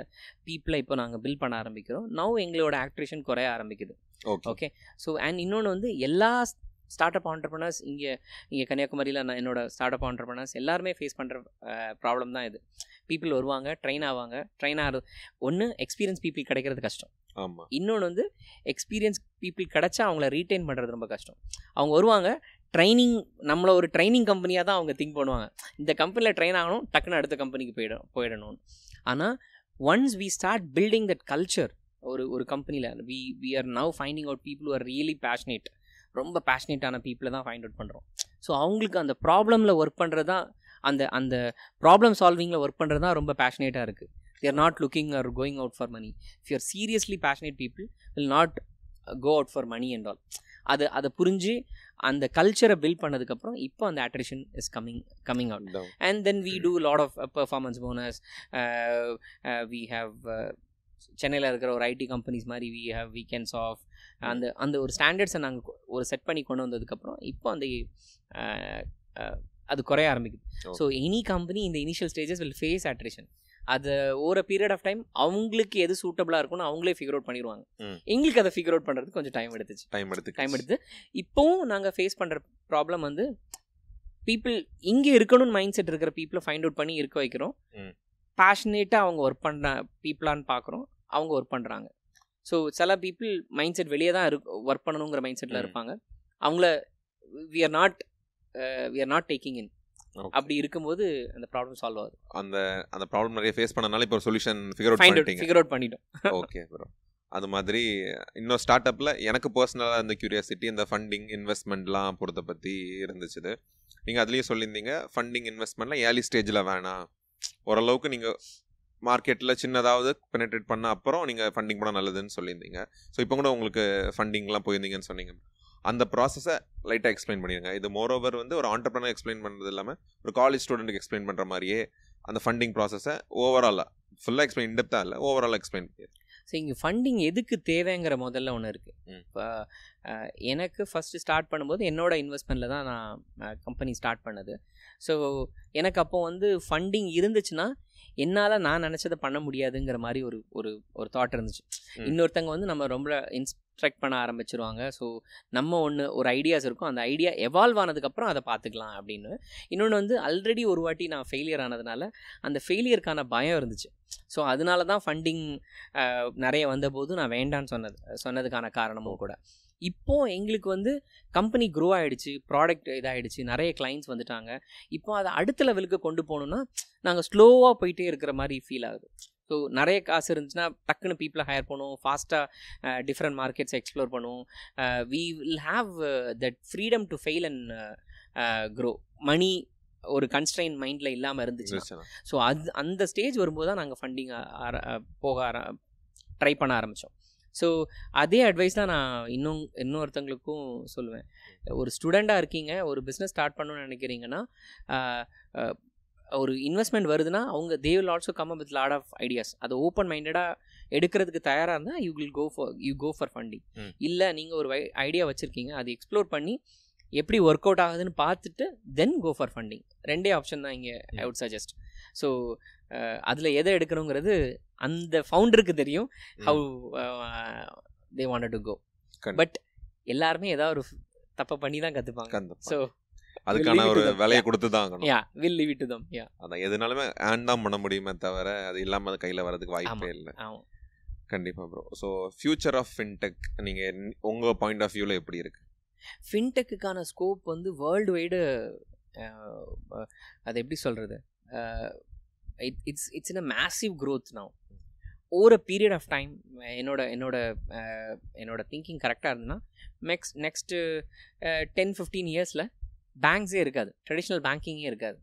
பீப்புளை இப்போ நாங்கள் பில்ட் பண்ண ஆரம்பிக்கிறோம். நவ் எங்களோட ஆக்ட்ரேஷன் குறைய ஆரம்பிக்குது. ஓகே ஓகே ஸோ அண்ட் இன்னொன்று வந்து எல்லா ஸ்டார்ட் அப் ஆண்டர்பனர்ஸ் இங்கே இங்கே கன்னியாகுமரியில் நான் என்னோட ஸ்டார்ட் அப் ஆண்டர்பனர்ஸ் எல்லாருமே ஃபேஸ் பண்ணுற ப்ராப்ளம் தான் இது. பீப்புள் வருவாங்க ட்ரெயின் ஆவாங்க. ட்ரெயின் ஆகிறது ஒன்று எக்ஸ்பீரியன்ஸ் பீப்புள் கிடைக்கிறது கஷ்டம். ஆமாம் இன்னொன்று வந்து எக்ஸ்பீரியன்ஸ் பீப்புள் கிடச்சா அவங்கள ரீட்டைன் பண்ணுறது ரொம்ப கஷ்டம். அவங்க வருவாங்க ட்ரைனிங் நம்மளை ஒரு ட்ரைனிங் கம்பெனியாக தான் அவங்க திங்க் பண்ணுவாங்க. இந்த கம்பெனியில் ட்ரெயின் ஆகணும் டக்குன்னு அடுத்த கம்பெனிக்கு போயிடும் போயிடணும் ஆனால் once we start building that culture ஒரு ஒரு கம்பெனியில் we we are now finding out people are really passionate ரொம்ப பேஷனேட்டான பீப்புளை தான் ஃபைண்ட் அவுட் பண்ணுறோம் ஸோ அவங்களுக்கு அந்த ப்ராப்ளமில் ஒர்க் பண்ணுறது தான் அந்த அந்த ப்ராப்ளம் சால்விங்கில் ஒர்க் பண்ணுறது தான் ரொம்ப பேஷனேட்டாக இருக்குது they're not looking or going out for money if you're seriously passionate people will not go out for money and all அது அதை புரிஞ்சு அந்த கல்ச்சரை பில்ட் பண்ணதுக்கப்புறம் இப்போ அந்த attrition is coming coming out Down. and then we do a lot of uh, performance சென்னையில் இருக்கிற ஒரு ஐடி கம்பெனிஸ் மாதிரி வி ஹேவ் வீக்கெண்ட்ஸ் ஆஃப் அந்த அந்த ஒரு ஸ்டாண்டர்ட்ஸை நாங்கள் ஒரு செட் பண்ணி கொண்டு வந்ததுக்கப்புறம் இப்போ அந்த அது குறைய ஆரம்பிக்குது. ஸோ எனி கம்பெனி இந்த initial stages will face attrition அது ஒரு பீரியட் ஆஃப் டைம் அவங்களுக்கு எது சூட்டபிளாக இருக்கும்னு அவங்களே ஃபிகர் அவுட் பண்ணிடுவாங்க. எங்களுக்கு அதை ஃபிகர் அவுட் பண்ணுறதுக்கு கொஞ்சம் டைம் எடுத்துச்சு. டைம் எடுத்து டைம் எடுத்து. இப்போவும் நாங்கள் ஃபேஸ் பண்ணுற ப்ராப்ளம் வந்து பீப்புள் இங்கே இருக்கணும்னு மைண்ட் செட் இருக்கிற பீப்புளை ஃபைண்ட் அவுட் பண்ணி இருக்க வைக்கிறோம். பேஷனேட்டாக அவங்க ஒர்க் பண்ண பீப்புளான்னு பார்க்குறோம் அவங்க ஒர்க் பண்ணுறாங்க ஸோ சில பீப்புள் மைண்ட் செட் வெளியே தான் இருக்கு ஒர்க் பண்ணணுங்கிற மைண்ட் செட்டில். இருப்பாங்க. அவங்கள we are not we are not taking in. அப்படி இருக்கும்போது அந்த ப்ராப்ளம் சால்வ் ஆகுது. அந்த அந்த ப்ராப்ளம் நிறைய ஃபேஸ் பண்ணனால இப்போ ஒரு சொல்யூஷன் ஃபிகர் அவுட் பண்ணிட்டீங்க. ஃபிகர் அவுட் பண்ணிட்டோம். ஓகே ப்ரோ அது மாதிரி இன்னொரு ஸ்டார்ட் அப்பில் எனக்கு பர்சனலாக இந்த கியூரியாசிட்டி இந்த ஃபண்டிங் இன்வெஸ்ட்மெண்ட்லாம் பொறுத்த பற்றி இருந்துச்சு நீங்கள் அதுலேயும் சொல்லியிருந்தீங்க ஃபண்டிங் இன்வெஸ்ட்மெண்ட்லாம் ஏர்லி ஸ்டேஜில் வேணாம். ஓரளவுக்கு நீங்கள் மார்க்கெட்டில் சின்னதாவது பெனட்ரேட் பண்ண அப்புறம் நீங்கள் ஃபண்டிங் பண்ணால் நல்லதுன்னு சொல்லியிருந்தீங்க. ஸோ இப்போ கூட உங்களுக்கு ஃபண்டிங்லாம் போயிருந்தீங்கன்னு சொன்னீங்க. அந்த ப்ராசஸை லைட்டாக எக்ஸ்பிளைன் பண்ணிடுங்க இது மோரோவர் வந்து ஒரு ஆண்டர்பனர் எக்ஸ்பிளைன் பண்ணுறது இல்லாமல் ஒரு காலேஜ் ஸ்டூடெண்ட்டுக்கு எக்ஸ்பிளைன் பண்ணுற மாதிரியே அந்த ஃபண்டிங் ப்ராசஸை ஓவராலாக ஃபுல்லாக எக்ஸ்பிளைன் இன்டெப்த்தாக இல்லை ஓவராலாக எக்ஸ்பிளைன் பண்ணிடுங்க ஸோ இங்கே ஃபண்டிங் எதுக்கு தேவைங்கிற முதல்ல ஒன்று இருக்குது. இப்போ எனக்கு ஃபஸ்ட்டு ஸ்டார்ட் பண்ணும்போது என்னோட இன்வெஸ்ட்மெண்ட்டில் தான் நான் கம்பெனி ஸ்டார்ட் பண்ணது. ஸோ எனக்கு அப்போ வந்து ஃபண்டிங் இருந்துச்சுன்னா என்னால் நான் நினச்சதை பண்ண முடியாதுங்கிற மாதிரி ஒரு ஒரு ஒரு தாட் இருந்துச்சு. இன்னொருத்தங்க வந்து நம்ம ரொம்ப இன்ஸ்ட்ரக்ட் பண்ண ஆரம்பிச்சிருவாங்க. ஸோ நம்ம ஒன்று ஒரு ஐடியாஸ் இருக்கும். அந்த ஐடியா எவால்வ் ஆனதுக்கப்புறம் அதை பார்த்துக்கலாம் அப்படின்னு. இன்னொன்று வந்து ஆல்ரெடி ஒரு வாட்டி நான் ஃபெயிலியர் ஆனதுனால அந்த ஃபெயிலியருக்கான பயம் இருந்துச்சு. ஸோ அதனால தான் ஃபண்டிங் நிறைய வந்தபோது நான் வேண்டான்னு சொன்னது சொன்னதுக்கான காரணமும் கூட. இப்போ எங்களுக்கு வந்து கம்பெனி க்ரோ ஆயிடுச்சு ப்ராடக்ட் இதாகிடுச்சு நிறைய கிளைண்ட்ஸ் வந்துட்டாங்க. இப்போ அதை அடுத்த லெவலுக்கு கொண்டு போகணுன்னா நாங்கள் ஸ்லோவாக போயிட்டே இருக்கிற மாதிரி ஃபீல் ஆகுது. ஸோ நிறைய காசு இருந்துச்சுன்னா டக்குன்னு பீப்புளை ஹையர் பண்ணுவோம் ஃபாஸ்ட்டாக டிஃப்ரெண்ட் மார்க்கெட்ஸ் எக்ஸ்ப்ளோர் பண்ணுவோம். We will have that freedom to fail and grow money ஒரு கன்ஸ்ட்ரைன் மைண்டில் இல்லாமல் இருந்துச்சு. ஸோ அது அந்த ஸ்டேஜ் வரும்போது தான் நாங்கள் ஃபண்டிங் போக ஆர ட்ரை பண்ண ஆரம்பித்தோம் ஸோ அதே அட்வைஸ் தான் நான் இன்னும் இன்னொருத்தங்களுக்கும் சொல்லுவேன். ஒரு ஸ்டூடெண்ட்டாக இருக்கீங்க ஒரு பிஸ்னஸ் ஸ்டார்ட் பண்ணணும்னு நினைக்கிறீங்கன்னா ஒரு இன்வெஸ்ட்மெண்ட் வருதுன்னா அவங்க they will also come with lot of ideas அதை ஓப்பன் மைண்டடாக எடுக்கிறதுக்கு தயாராக இருந்தால் you will go for you go for funding. இல்லை நீங்கள் ஒரு ஐடியா வச்சுருக்கீங்க அதை எக்ஸ்ப்ளோர் பண்ணி எப்படி ஒர்க் அவுட் ஆகுதுன்னு பார்த்துட்டு தென் கோ ஃபார் ஃபண்டிங் ரெண்டே ஆப்ஷன் தான் இங்கே ஐ வுட் சஜஸ்ட் ஸோ அதில் எதை எடுக்கணுங்கிறது அந்த ஃபவுண்டருக்கு தெரியும். How they wanted to go. But எல்லாருமே ஏதாவது ஒரு தப்பை பண்ணி தான் கற்றுப்பாங்க. ஸோ அதுக்கான ஒரு. விலையை. கொடுத்து தான் yeah will leave it them yeah அதான் எதுனாலுமே ஏன் தான் பண்ண முடியுமே தவிர அது இல்லாம அது கையில வரதுக்கு வாய்ப்பே. இல்லை. ஆமாம் கண்டிப்பா bro so future of fintech நீங்க என்ன- உங்க பாயிண்ட் ஆஃப் வியூல எப்படி இருக்கு? ஃபின்டெக்குக்கான ஸ்கோப் வந்து வேர்ல்டு வைடு அது எப்படி சொல்கிறது it's it's in a massive growth now. Over a period of time என்னோட என்னோட என்னோட திங்கிங் கரெக்டாக இருந்ததுன்னா நெக்ஸ்ட் நெக்ஸ்ட்டு டென் ஃபிஃப்டீன் இயர்ஸில் பேங்க்ஸே இருக்காது. ட்ரெடிஷ்னல் பேங்கிங்கே இருக்காது.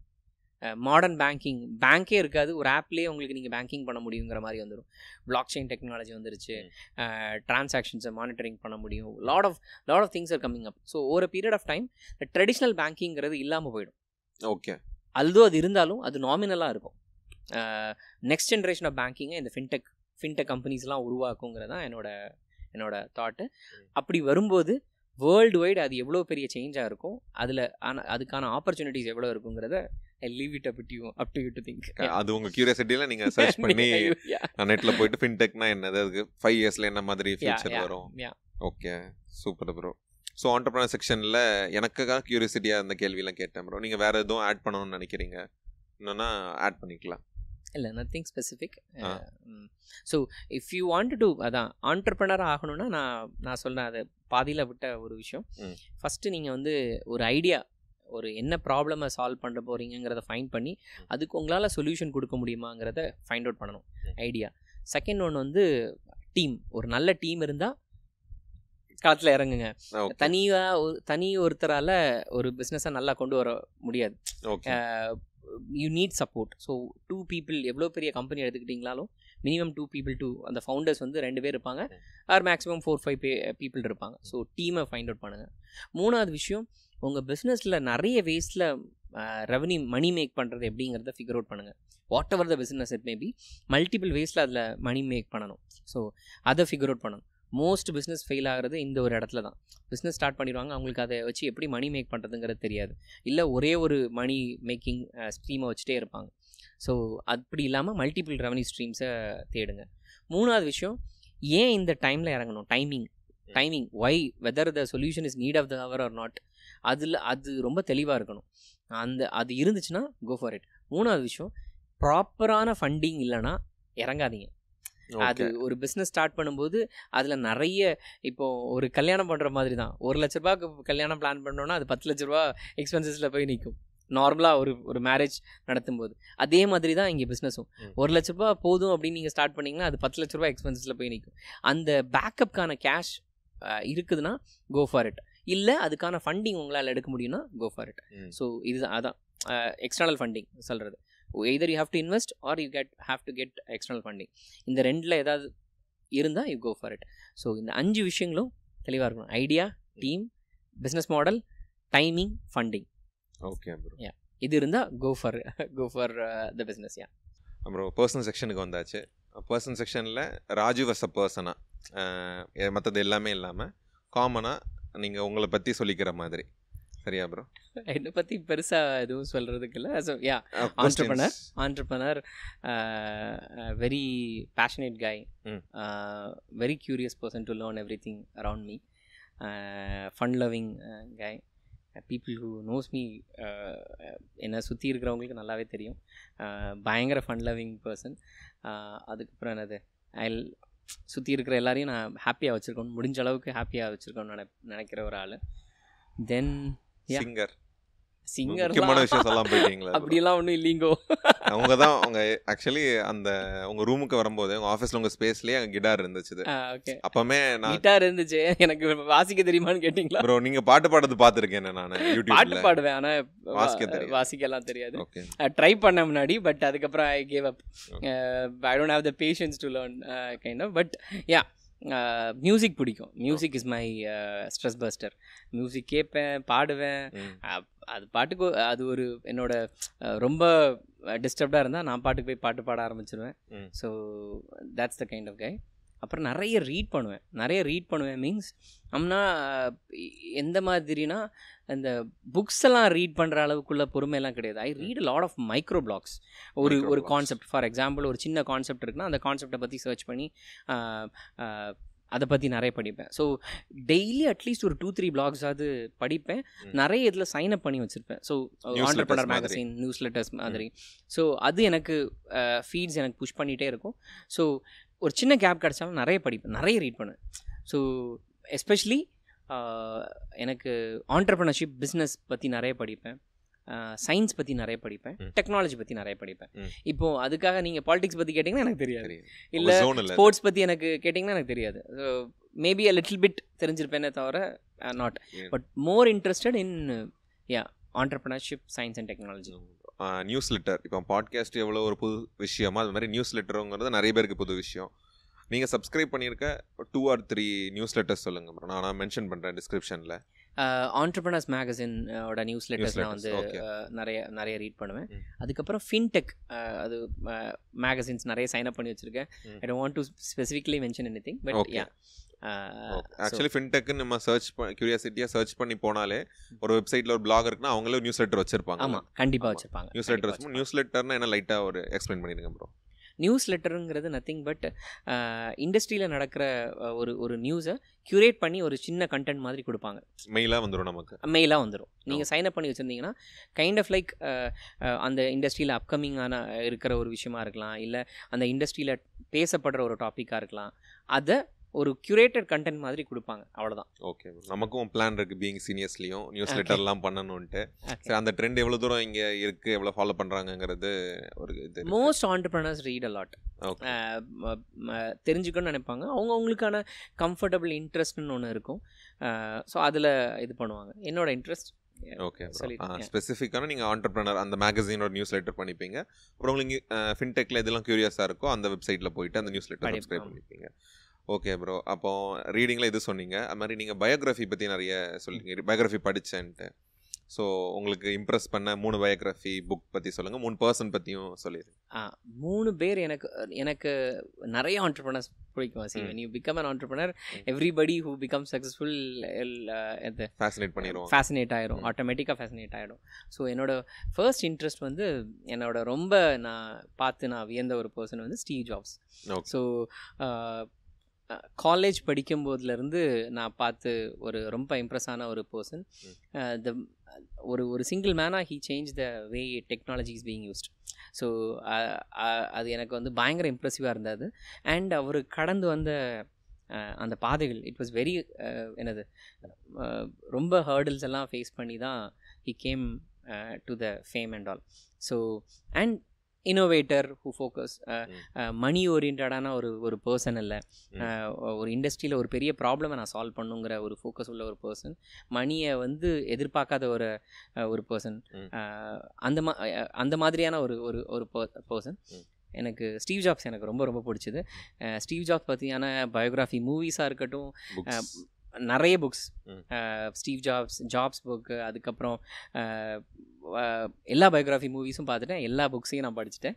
மாடர்ன் பேங்கிங் பேங்க்கே இருக்காது. ஒரு ஆப்லேயே உங்களுக்கு நீங்கள் பேங்கிங் பண்ண முடியுங்கிற மாதிரி வந்துடும் பிளாக் செயின் டெக்னாலஜி வந்துருச்சு டிரான்சாக்ஷன்ஸை மானிட்டரிங் பண்ண முடியும். Lot of lot of things are coming up so ஒரு பீரியட் ஆஃப் டைம் ட்ரெடிஷ்னல் பேங்கிங்கிறது இல்லாமல் போயிடும். ஓகே. அல்தோ அது இருந்தாலும் அது நாமினலாக இருக்கும். நெக்ஸ்ட் ஜென்ரேஷன் ஆஃப் பேங்கிங்கை இந்த ஃபின்டெக் ஃபின்டெக் கம்பெனிஸ்லாம் உருவாக்குங்கிறது தான் என்னோட என்னோட தாட்டு அப்படி வரும்போது வேர்ல்டு வைடு அது எவ்வளோ பெரிய சேஞ்சாக இருக்கும்? அதில் ஆனால் அதுக்கான ஆப்பர்ச்சுனிட்டிஸ் எவ்வளோ இருக்குங்கிறத I leave it up up to you to think அது உங்க கியூரியாசிட்டியில நீங்க சர்ச் பண்ணி நெட்ல போயிட்டு ஃபின்டெக்னா என்னது அதுக்கு ஃபைவ் இயர்ஸ்ல என்ன மாதிரி ஃபியூச்சர் வரும்? Okay super bro so entrepreneur செக்ஷனில் எனக்காக கியூரியாசிட்டியாக அந்த கேள்வியெல்லாம் கேட்டேன் ப்ரோ நீங்கள் வேறு எதுவும் ஆட் பண்ணணும்னு நினைக்கிறீங்க? இன்னொன்னா ஆட் பண்ணிக்கலாம். இல்லை nothing specific. So if you want to அதான் ஆண்டர்பிரினர் ஆகணும்னா நான் நான் சொல்கிறேன் அதை பாதியில் விட்ட ஒரு விஷயம். ஃபஸ்ட்டு நீங்கள் வந்து ஒரு ஐடியா ஒரு என்ன ப்ராப்ளமை சால்வ் பண்ண போகிறீங்கிறத ஃபைண்ட் பண்ணி அதுக்கு உங்களால் சொல்யூஷன் கொடுக்க முடியுமாங்கிறத ஃபைண்ட் அவுட் பண்ணணும். ஐடியா செகண்ட் ஒன்று வந்து டீம் ஒரு நல்ல டீம் இருந்தால் களத்தில் இறங்குங்க. தனியாக தனி ஒருத்தரால் ஒரு பிஸ்னஸை நல்லா கொண்டு வர முடியாது. You need support so two people எவ்வளோ பெரிய கம்பெனி எடுத்துக்கிட்டிங்களாலும் மினிமம் டூ பீப்புள் டூ அந்த ஃபவுண்டர்ஸ் வந்து ரெண்டு பேர் இருப்பாங்க. ஆர் மேக்ஸிமம் ஃபோர் ஃபைவ் பே பீப்புள் இருப்பாங்க. ஸோ டீமை ஃபைண்ட் அவுட் பண்ணுங்கள் மூணாவது விஷயம் உங்கள் பிஸ்னஸில் நிறைய வேஸில் ரெவன்யூ மணி மேக் பண்ணுறது எப்படிங்கிறத ஃபிகர் அவுட் பண்ணுங்கள் whatever the business it maybe multiple வேஸில் அதில் மணி மேக் பண்ணணும். ஸோ அதை ஃபிகர் அவுட் பண்ணணும். மோஸ்ட் பிஸ்னஸ் ஃபெயில் ஆகிறது இந்த ஒரு இடத்துல தான். பிஸ்னஸ் ஸ்டார்ட் பண்ணிடுவாங்க அவங்களுக்கு அதை வச்சு எப்படி மணி மேக் பண்ணுறதுங்கிறது தெரியாது. இல்லை ஒரே ஒரு மணி மேக்கிங் ஸ்ட்ரீமை வச்சுட்டே இருப்பாங்க. ஸோ அப்படி இல்லாமல் மல்டிபிள் ரெவன்யூ ஸ்ட்ரீம்ஸை தேடுங்க. மூணாவது விஷயம் ஏன் இந்த டைமில் இறங்கணும்? Timing timing why whether the solution is need of the hour or not அதில் அது ரொம்ப தெளிவாக இருக்கணும். அந்த அது இருந்துச்சுன்னா கோ ஃபார் இட் மூணாவது விஷயம் ப்ராப்பரான ஃபண்டிங் இல்லைன்னா இறங்காதீங்க. அது ஒரு பிஸ்னஸ் ஸ்டார்ட் பண்ணும்போது அதில் நிறைய இப்போ ஒரு கல்யாணம் பண்ணுற மாதிரி தான் ஒரு லட்ச ரூபாய்க்கு கல்யாணம் பிளான் பண்ணோன்னா அது பத்து லட்ச ரூபா எக்ஸ்பென்சஸில் போய் நிற்கும் நார்மலாக ஒரு ஒரு மேரேஜ் நடத்தும்போது. அதே மாதிரி தான் இங்கே பிஸ்னஸும். ஒரு லட்ச ரூபா போதும் அப்படின்னு நீங்கள் ஸ்டார்ட் பண்ணிங்கன்னா அது பத்து லட்ச ரூபா எக்ஸ்பென்சஸில் போய் நிற்கும் அந்த பேக்கப்கான கேஷ் இருக்குதுன்னா கோ ஃபார் இட் இல்லை அதுக்கான ஃபண்டிங் உங்களால் எடுக்க முடியும்னா கோ ஃபார் இட். ஸோ இதுதான் அதான். எக்ஸ்டர்னல் ஃபண்டிங் சொல்கிறது either you have to invest or you get have to get external funding இந்த ரெண்டில் ஏதாவது இருந்தால் you go for it so இந்த அஞ்சு விஷயங்களும் தெளிவாக இருக்கணும். Idea team business model timing funding okay bro இது இருந்தால் go for go for the business yeah அப்புறம் பர்சனல் செக்ஷனுக்கு வந்தாச்சு. பர்சனல் செக்ஷனில் ராஜு அ பர்சனாக மற்றது எல்லாமே இல்லாமல் காமனாக நீங்கள் உங்களை பற்றி சொல்லிக்கிற மாதிரி. சரியா ப்ரோ என்னை பற்றி பெருசாக எதுவும் சொல்கிறதுக்கு இல்லை. So yeah Entrepreneur. entrepreneur a very passionate guy. Uh, very curious person to learn everything around me. Uh, fun loving uh, guy. Uh, people who knows me uh, uh, என்னை சுற்றி இருக்கிறவங்களுக்கு நல்லாவே தெரியும். Uh, பயங்கர ஃபன் லவ்விங் பர்சன் அதுக்கப்புறம் என்னது? ஐ சுற்றி இருக்கிற எல்லாரையும் நான் ஹாப்பியாக வச்சுருக்கணும். முடிஞ்ச அளவுக்கு ஹாப்பியாக வச்சுருக்கோன்னு நினை நினைக்கிற ஒரு ஆள். தென். சிங்கர் சிங்கர் முக்கியமான விஷயம் சொல்லலாம் போயிட்டீங்களா bro? அப்படியெல்லாம் ஒன்றும் இல்லைங்கோ. அவங்க தான் அவங்க ஆக்சுவலி அந்த உங்க ரூமுக்கு வரும்போது உங்க ஆஃபீஸ்ல உங்க ஸ்பேஸ்லயே அங்க கிட்டார் இருந்துச்சு அப்பமே நான் கிட்டார் இருந்துச்சு. எனக்கு வாசிக்க தெரியுமான்னு கேட்டீங்களா? ப்ரோ நீங்க பாட்டு பாடுறது பாத்துருக்கேன் நான் பாட்டு யூடியூப்ல பாடுவேன் ஆனா வாசிக்க தெரியாது. வாசிக்கலாம் தெரியாது. ட்ரை பண்ண முன்னாடி பட் அதுக்கப்புறம் I gave up. I don't have the patience to learn kind of but yeah music பிடிக்கும். Music is my stress buster music கேட்பேன் பாடுவேன். அது பாட்டுக்கு அது ஒரு என்னோட ரொம்ப டிஸ்டர்ப்டாக இருந்தால் நான் பாட்டுக்கு போய் பாட்டு பாட ஆரம்பிச்சிருவேன். So that's the kind of guy அப்புறம் நிறைய ரீட் பண்ணுவேன். நிறைய ரீட் பண்ணுவேன். மீன்ஸ் அம்னா எந்த மாதிரினா இந்த புக்ஸ் எல்லாம் ரீட் பண்ணுற அளவுக்குள்ள பொறுமையெல்லாம் கிடையாது. I read lot of micro blogs ஒரு ஒரு. கான்செப்ட் ஃபார் எக்ஸாம்பிள் ஒரு சின்ன கான்செப்ட் இருக்குன்னா அந்த கான்செப்டை பற்றி சர்ச் பண்ணி அதை பற்றி நிறைய படிப்பேன். ஸோ டெய்லி அட்லீஸ்ட் ஒரு டூ த்ரீ பிளாக்ஸாவது படிப்பேன். ம். நிறைய இதில் சைன் அப் பண்ணி வச்சுருப்பேன். So entrepreneur. Magazine newsletters மாதிரி. ஸோ அது எனக்கு ஃபீட்ஸ் எனக்கு புஷ் பண்ணிகிட்டே இருக்கும். ஸோ ஒரு சின்ன கேப் கிடச்சாலும் நிறைய படிப்பேன் நிறைய ரீட் பண்ணுவேன். ஸோ எஸ்பெஷலி எனக்கு ஆண்டர்பிரினர்ஷிப் பிஸ்னஸ் பற்றி நிறைய படிப்பேன். சயின்ஸ் பற்றி நிறைய படிப்பேன். டெக்னாலஜி பற்றி நிறைய படிப்பேன். ம். இப்போ அதுக்காக நீங்கள் பாலிடிக்ஸ் பற்றி கேட்டிங்கன்னா எனக்கு தெரியாது. இல்லை ஸ்போர்ட்ஸ் பற்றி எனக்கு கேட்டிங்கன்னா எனக்கு தெரியாது. மேபி அ லிட்டில் பிட் தெரிஞ்சிருப்பேனே தவிர not. But more interested in yeah entrepreneurship science and technology newsletter இப்போ பாட்காஸ்ட் எவ்வளோ ஒரு புது விஷயமா அது மாதிரி நியூஸ் லெட்டருங்கிறது நிறைய பேருக்கு புது விஷயம். நீங்கள் சப்ஸ்கிரைப் பண்ணியிருக்க two or three newsletters சொல்லுங்க நான் நான் மென்ஷன் பண்ணுறேன் டிஸ்கிரிப்ஷனில் ஆண்டர்பிரினர்ஸ் மேகசின் ஓட நியூஸ் லெட்டர்ஸ் நான் வந்து நிறைய நிறைய ரீட் பண்ணுவேன். அதுக்கப்புறம் ஃபின்டெக் அது மேகசின்ஸ் நிறைய சைன் அப் பண்ணி வச்சிருக்கேன். I don't want to specifically mention anything but. Yeah actually ஃபின்டெக்கு நம்ம சர்ச் கியூரியாசிட்டியாக சர்ச் பண்ணி போனாலே ஒரு வெப்சைட்டில் ஒரு பிளாக் இருக்குன்னா அவங்களே நியூஸ் லெட்டர் வச்சிருப்பாங்க ஆமாம் கண்டிப்பாக ஆமா. வச்சுருப்பாங்க. நியூஸ் லெட்டர் நியூஸ் லெட்டர்னா என்ன லைட்டாக ஒரு எக்ஸ்பிளைன் பண்ணிடுங்க ப்ரோ நியூஸ் லெட்டருங்கிறது நத்திங் பட் இண்டஸ்ட்ரியில் நடக்கிற ஒரு ஒரு நியூஸை க்யூரேட் பண்ணி ஒரு சின்ன கண்டென்ட் மாதிரி கொடுப்பாங்க. மெயிலாக வந்துடும் நமக்கு. மெயிலாக வந்துடும் நீங்கள் சைன் அப் பண்ணி வச்சுருந்தீங்கன்னா கைண்ட் ஆஃப் லைக் அந்த இண்டஸ்ட்ரியில் அப்கமிங்கான இருக்கிற ஒரு விஷயமா இருக்கலாம். இல்லை அந்த இண்டஸ்ட்ரியில் பேசப்படுற ஒரு டாப்பிக்காக இருக்கலாம். அதை ஒரு க்யூரேட்டட் கண்டென்ட் மாதிரி கொடுப்பாங்க. அவ்வளோதான் ஓகே நமக்கும் பிளான் இருக்கு பீயிங் சீனியர்ஸ்லையும் நியூஸ். லெட்டர்லாம் பண்ணணும்ட்டு சரி அந்த ட்ரெண்ட் எவ்வளோ தூரம் இங்கே இருக்கு எவ்வளோ ஃபாலோ பண்ணுறாங்கங்கிறது ஒரு இது. Most entrepreneurs read a lot. தெரிஞ்சுக்கணும்னு நினைப்பாங்க. அவங்க அவங்களுக்கான கம்ஃபர்டபுள் இன்ட்ரெஸ்ட்னு ஒன்று இருக்கும். ஸோ அதில் இது பண்ணுவாங்க. என்னோட இன்ட்ரெஸ்ட் ஓகே. ஸ்பெசிஃபிக்கான நீங்கள் ஆண்டர்பிரினர் அந்த மேகசினோட நியூஸ் லெட்டர் பண்ணிப்பீங்க. அப்புறம் உங்களுக்கு ஃபின்டெக்கில் இதெல்லாம் க்யூரியஸாக இருக்கோ அந்த வெப்சைட்டில் போயிட்டு அந்த நியூஸ் லெட்டர். சப்ஸ்கிரைப் பண்ணிப்பீங்க. ஓகே ப்ரோ அப்போ ரீடிங்கில் இது சொன்னீங்க. அது மாதிரி நீங்கள் பயோகிராஃபி பற்றி நிறைய சொல்லிங்க பயோகிராஃபி படித்தேன்ட்டு ஸோ உங்களுக்கு இம்ப்ரெஸ் பண்ண மூணு பயோகிராஃபி புக் பற்றி சொல்லுங்கள் மூணு பர்சன் பற்றியும் சொல்லிடுங்க. ஆ, மூணு பேர் எனக்கு எனக்கு நிறைய ஆண்டர்பனர்ஸ் பிடிக்கும் சி ம். when you become an entrepreneur ம். everybody who becomes successful இது ஃபேசினேட் பண்ணிடுவோம் ஃபேசினேட் ஆயிரும். ம். ஆட்டோமேட்டிக்காக ஃபேசினேட் ஆகிடும் ஸோ என்னோட ஃபர்ஸ்ட் இன்ட்ரெஸ்ட் வந்து என்னோட ரொம்ப நான் பார்த்து நான் வியந்த ஒரு பர்சன் வந்து Steve Jobs Okay. So college படிக்கும்போதுலேருந்து நான் பார்த்து ஒரு ரொம்ப இம்ப்ரெஸ் ஆன ஒரு பர்சன் த ஒரு ஒரு single மேனாக he change the way technology is being used so அது எனக்கு வந்து பயங்கர இம்ப்ரெசிவாக இருந்தது. அண்ட் அவர் கடந்து வந்த அந்த பாதைகள் இட் வாஸ் வெரி என்னது அஹ், ரொம்ப ஹேர்டில்ஸ் எல்லாம் ஃபேஸ் பண்ணி தான் he came to the fame and all so and innovator who focus money ஓரியன்டான ஒரு ஒரு பர்சன் இல்லை. ஒரு இண்டஸ்ட்ரியில் ஒரு பெரிய ப்ராப்ளமை நான் சால்வ் பண்ணுங்கிற ஒரு ஃபோக்கஸ் உள்ள ஒரு பர்சன் மணியை வந்து எதிர்பார்க்காத ஒரு ஒரு பர்சன். அந்த மா அந்த மாதிரியான ஒரு ஒரு ஒரு பர்சன். எனக்கு ஸ்டீவ் ஜாப்ஸ் எனக்கு ரொம்ப ரொம்ப பிடிச்சது. ஸ்டீவ் ஜாப்ஸ் பற்றியான பயோகிராஃபி மூவிஸாக இருக்கட்டும் நிறைய books. Steve Jobs Jobs book அதுக்கப்புறம் எல்லா பயோகிராஃபி மூவிஸும் பார்த்துட்டேன் எல்லா புக்ஸையும் நான் படிச்சுட்டேன்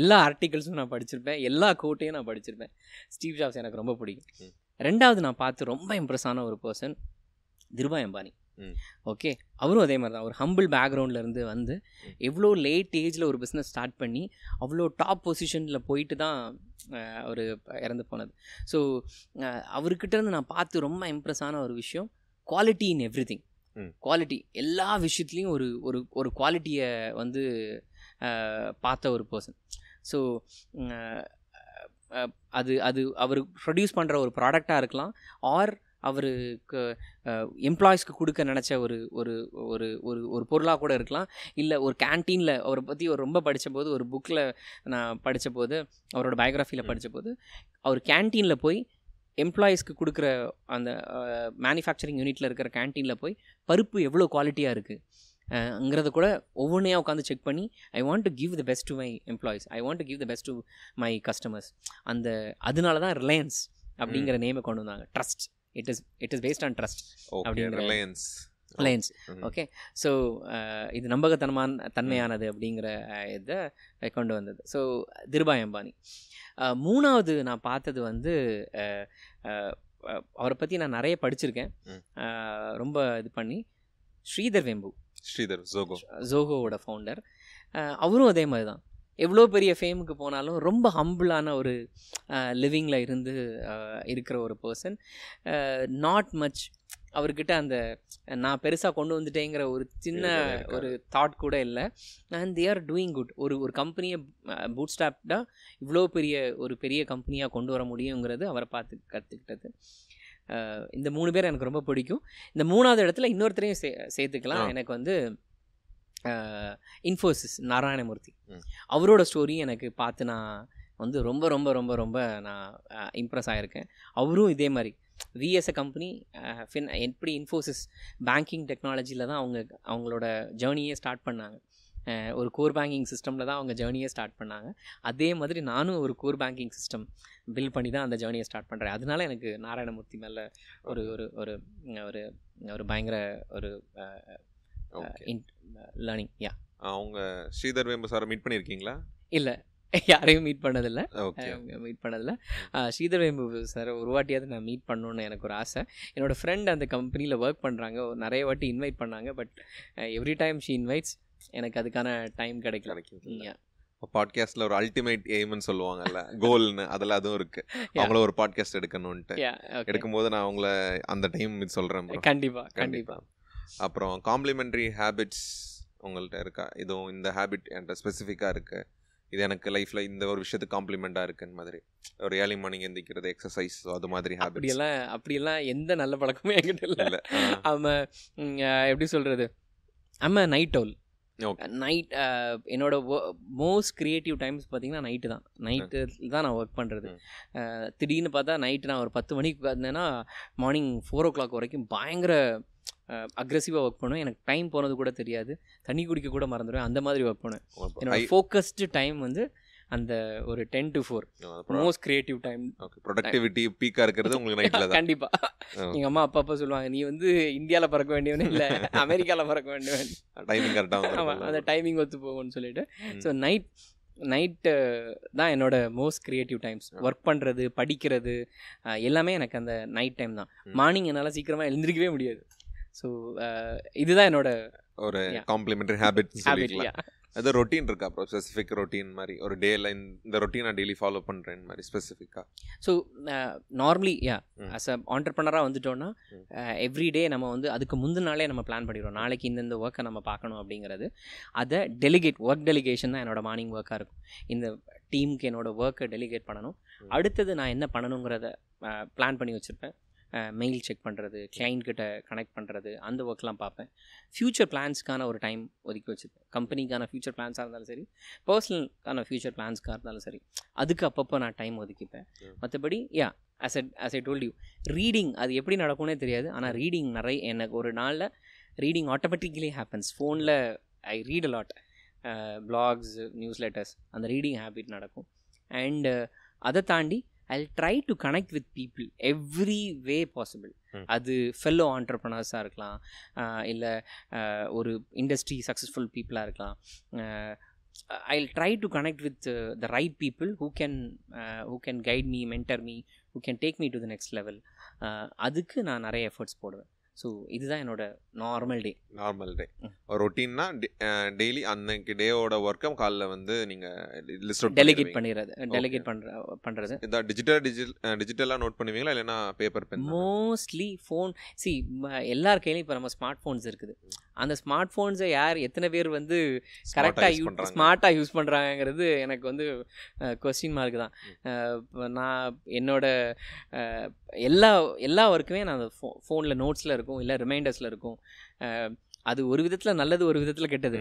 எல்லா ஆர்டிகல்ஸும் நான் படிச்சிருப்பேன் எல்லா கோட்டையும் நான் படிச்சிருப்பேன் ஸ்டீவ் ஜாப்ஸ் எனக்கு ரொம்ப பிடிக்கும். ரெண்டாவது நான் பார்த்து ரொம்ப இம்ப்ரெஸ் ஆன ஒரு பர்சன் திருபாய் அம்பானி. ஓகே? அவரும் அதே மாதிரி தான். ஒரு ஹம்பிள் பேக்ரவுண்ட்லேருந்து வந்து. எவ்வளோ லேட் ஏஜில் ஒரு பிஸ்னஸ் ஸ்டார்ட் பண்ணி அவ்வளோ டாப் பொசிஷனில் போயிட்டு தான் அவர் இறந்து போனது. ஸோ அவர்கிட்ட இருந்து நான் பார்த்து ரொம்ப இம்ப்ரெஸ் ஆன ஒரு விஷயம் quality in everything. Quality எல்லா விஷயத்துலேயும் ஒரு ஒரு ஒரு குவாலிட்டியை வந்து பார்த்த ஒரு பர்சன் ஸோ அது அது அவர் ப்ரொடியூஸ் பண்ணுற ஒரு ப்ராடக்டாக இருக்கலாம் ஆர் அவருக்கு எம்ப்ளாயிஸ்க்கு கொடுக்க நினச்ச ஒரு ஒரு ஒரு ஒரு ஒரு பொருளாக கூட இருக்கலாம். இல்லை ஒரு கேன்டீனில் அவரை பற்றி ஒரு ரொம்ப படித்த போது ஒரு புக்கில் நான் படித்த போது அவரோட பயோகிராஃபியில். படித்த போது அவர் கேன்டீனில் போய் எம்ப்ளாயீஸ்க்கு கொடுக்குற அந்த மேனுஃபேக்சரிங் யூனிட்டில் இருக்கிற கேன்டீனில் போய் பருப்பு எவ்வளோ குவாலிட்டியாக இருக்குங்கிறத கூட ஒவ்வொன்றையாக உட்காந்து செக் பண்ணி I want to give the best to my employees I want to give the best to my customers அந்த அதனால தான் ரிலையன்ஸ் அப்படிங்கிற நேமை கொண்டு வந்தாங்க. Trust it is it is based on trust அப்படிங்கிற- ரிலையன்ஸ் ரிலையன்ஸ் ஓகே ஸோ இது நம்பகத்தனமான தன்மையானது அப்படிங்கிற அஹ், இதை கொண்டு வந்தது. ஸோ திருபாய் அம்பானி. மூணாவது நான் பார்த்தது வந்து அவரை பற்றி நான் நிறைய படிச்சிருக்கேன். ரொம்ப இது பண்ணி ஸ்ரீதர் வெம்பு. ஸ்ரீதர் ஜோகோ ஜோகோவோட ஃபவுண்டர் அவரும் அதே மாதிரி தான். எவ்வளோ பெரிய ஃபேமுக்கு போனாலும் ரொம்ப ஹம்பிளான ஒரு லிவிங்கில் இருந்து இருக்கிற ஒரு பர்சன் நாட் மச் அவர்கிட்ட அந்த நான் பெருசாக கொண்டு வந்துட்டேங்கிற ஒரு சின்ன. ஒரு தாட் கூட இல்லை. And they are doing good ஒரு ஒரு கம்பெனியை பூட் ஸ்டாப்டாக இவ்வளோ பெரிய ஒரு பெரிய கம்பெனியாக கொண்டு வர முடியுங்கிறது அவரை பார்த்து கற்றுக்கிட்டது இந்த மூணு பேர் எனக்கு ரொம்ப பிடிக்கும். இந்த மூணாவது இடத்துல இன்னொருத்தரையும் சே சேர்த்துக்கலாம். எனக்கு வந்து இன்ஃபோசிஸ் நாராயணமூர்த்தி. அவரோட ஸ்டோரி எனக்கு பார்த்து நான் வந்து ரொம்ப ரொம்ப ரொம்ப ரொம்ப நான் இம்ப்ரெஸ் ஆகிருக்கேன் அவரும் இதே மாதிரி. விஎஸ்எ கம்பெனி ஃபின் எப்படி இன்ஃபோசிஸ் பேங்கிங் டெக்னாலஜியில் தான் அவங்க அவங்களோட ஜேர்னியே ஸ்டார்ட் பண்ணாங்க. ஒரு கோர் பேங்கிங் சிஸ்டமில் தான் அவங்க ஜேர்னியே ஸ்டார்ட் பண்ணாங்க. அதே மாதிரி நானும் ஒரு கோர் பேங்கிங் சிஸ்டம் பில்ட் பண்ணி தான் அந்த ஜேர்னியை ஸ்டார்ட் பண்ணுறேன் அதனால எனக்கு நாராயணமூர்த்தி மேலே ஒரு ஒரு ஒரு ஒரு ஒரு பயங்கர ஒரு ஓகே லேர்னிங் யா அவங்க ஸ்ரீதர் வேம்பு சாரை மீட் பண்ணியிருக்கீங்களா? இல்லை யாரையும் மீட் பண்ணதில்லை. மீட் பண்ணதில்ல. ஸ்ரீதர் வேம்பு சார் ஒரு வாட்டியாவது நான் மீட் பண்ணணுன்னு எனக்கு ஒரு ஆசை. என்னோட ஃப்ரெண்ட் அந்த கம்பெனியில் ஒர்க் பண்ணுறாங்க நிறைய வாட்டி இன்வைட் பண்ணாங்க but every time she invites எனக்கு அதுக்கான டைம் கிடைக்கல. Yeah. பாட்காஸ்ட்ல ஒரு அல்டிமேட் எய்ம்னு சொல்லுவாங்கல்ல கோல்னு அதில் அதுவும் இருக்கு. அவங்கள ஒரு பாட்காஸ்ட் okay. எடுக்கும்போது நான் அவங்கள அந்த டைம் சொல்றேன் bro. கண்டிப்பா. கண்டிப்பா. அப்புறம் காம்ப்ளிமெண்ட்ரி ஹேபிட்ஸ் உங்கள்ட்ட இருக்கா? இதுவும் இந்த ஹேபிட் என்கிட்ட ஸ்பெசிஃபிக்காக இருக்கு. இது எனக்கு லைஃப்ல இந்த ஒரு விஷயத்துக்கு காம்ப்ளிமெண்ட்டாக இருக்குன்னு மாதிரி. ஒரு ஏர்லி மார்னிங் எந்திக்கிறது எக்ஸசைஸ் அது மாதிரி அப்படியெல்லாம் அப்படியெல்லாம் எந்த நல்ல பழக்கமும் என்கிட்ட இல்லை. அவன் எப்படி சொல்கிறது அம்ம நைட் ஓகே நைட் என்னோட மோஸ்ட் க்ரியேட்டிவ் டைம்ஸ் பார்த்தீங்கன்னா நைட்டு தான். நைட்டு தான் நான் ஒர்க் பண்ணுறது. திடீர்னு பார்த்தா நைட்டு நான் ஒரு பத்து மணிக்கு பார்த்தேன்னா மார்னிங் ஃபோர் ஓ கிளாக் வரைக்கும் பயங்கர அக்ரெசிவாக ஒர்க் பண்ணுவேன். எனக்கு டைம் போனது கூட தெரியாது. தண்ணி குடிக்க கூட மறந்துடுவேன். அந்த மாதிரி ஒர்க் பண்ணுவேன். என்னோட ஃபோக்கஸ்டு டைம் வந்து அந்த ஒரு ten to four most creative time productivity பீக்கா இருக்கிறது உங்களுக்கு நைட்ல தான். கண்டிப்பா. எங்க அம்மா அப்பா அப்பா சொல்லுவாங்க நீ வந்து இந்தியால பறக்க வேண்டியவனே இல்ல அமெரிக்கால பறக்க வேண்டியவன். டைமிங் கரெக்டா ஆமா அந்த டைமிங் ஒத்து போகும்னு சொல்லிட்டு. ஸோ நைட் நைட்டு தான் என்னோட மோஸ்ட் கிரியேட்டிவ் டைம்ஸ் ஒர்க் பண்ணுறது படிக்கிறது எல்லாமே எனக்கு அந்த நைட் டைம் தான். மார்னிங் என்னால் சீக்கிரமாக எழுந்திரிக்கவே முடியாது. ஸோ இதுதான் என்னோட ஒரு. காம்ப்ளிமெண்டரி ஹேபிட் ஹேபிட் அது ரொட்டீன் இருக்கா அப்புறம் ஸ்பெசிஃபிக் ரொட்டீன் மாதிரி. ஒரு டேல இந்த ரொட்டீன் நான் டெய்லி ஃபாலோ பண்றேன் மாதிரி ஸ்பெசிஃபிக்கா so normally yeah. As a ஆண்டர்பனராக வந்துட்டோம்னா. எவ்ரி டே நம்ம வந்து அதுக்கு முந்தின நாளே நம்ம பிளான் பண்ணிடுறோம். நாளைக்கு இந்தந்த ஒர்க்கை நம்ம பார்க்கணும் அப்படிங்கிறது. அதை டெலிகேட் ஒர்க் டெலிகேஷன் தான் என்னோட மார்னிங் ஒர்க்காக இருக்கும். இந்த டீமுக்கு என்னோட ஒர்க்கை டெலிகேட் பண்ணணும். அடுத்தது நான் என்ன பண்ணணுங்கிறத பிளான் பண்ணி வச்சுருப்பேன். மெயில் செக் பண்ணுறது கிளைண்ட் கிட்ட கனெக்ட் பண்ணுறது அந்த ஒர்க்லாம் பார்ப்பேன். ஃப்யூச்சர் பிளான்ஸ்க்கான ஒரு டைம் ஒதுக்கி வச்சுருப்பேன். கம்பெனிக்கான ஃப்யூச்சர் பிளான்ஸாக இருந்தாலும் சரி பர்சனலுக்கான ஃப்யூச்சர் பிளான்ஸ்க்காக இருந்தாலும் சரி அதுக்கு அப்பப்போ நான் டைம் ஒதுக்கிப்பேன். மற்றபடி yeah as a as I told you reading அது எப்படி நடக்கும்னே தெரியாது. ஆனால் ரீடிங் நிறைய எனக்கு ஒரு நாளில் ரீடிங் ஆட்டோமேட்டிக்கலி ஹேப்பன்ஸ் ஃபோனில் I read a lot blogs newsletters அந்த ரீடிங் ஹேபிட் நடக்கும். அண்டு அதை தாண்டி I try to connect with people every way possible. அது ஃபெல்லோ ஆண்டர்பனர்ஸாக இருக்கலாம் இல்லை ஒரு இண்டஸ்ட்ரி சக்ஸஸ்ஃபுல் பீப்புளாக இருக்கலாம். I try to connect with the right people who can who can guide me mentor me who can take me to the next level அதுக்கு நான் நிறைய எஃபர்ட்ஸ் போடுவேன். ஸோ இதுதான் என்னோட நார்மல் டே நார்மல் டே ரொட்டீன்னா daily அன்னைக்கு டேவோட ஒர்க்கம் காலைல வந்து நீங்க லிஸ்ட் அவுட் டெலிகேட் பண்ணிடுறது டெலிகேட் பண்ணுற பண்ணுறது இதான் டிஜிட்டல் டிஜிட்டல் டிஜிட்டலாக நோட் பண்ணுவீங்களா? இல்லைன்னா பேப்பர் பென் மோஸ்ட்லி ஃபோன் சி எல்லார் கையிலையும் இப்போ நம்ம ஸ்மார்ட் ஃபோன்ஸ் இருக்குது அந்த ஸ்மார்ட் ஃபோன்ஸை யார் எத்தனை பேர் வந்து கரெக்டாக யூ ஸ்மார்ட்டாக யூஸ் பண்ணுறாங்கிறது எனக்கு வந்து கொஸ்டின் மார்க் தான். நான் என்னோட எல்லா எல்லா ஒர்க்குமே நான் அந்த ஃபோ ஃபோனில் நோட்ஸில் இருக்கும் இல்லை ரிமைண்டர்ஸில் இருக்கும். அது ஒரு விதத்தில் நல்லது ஒரு விதத்தில் கெட்டது.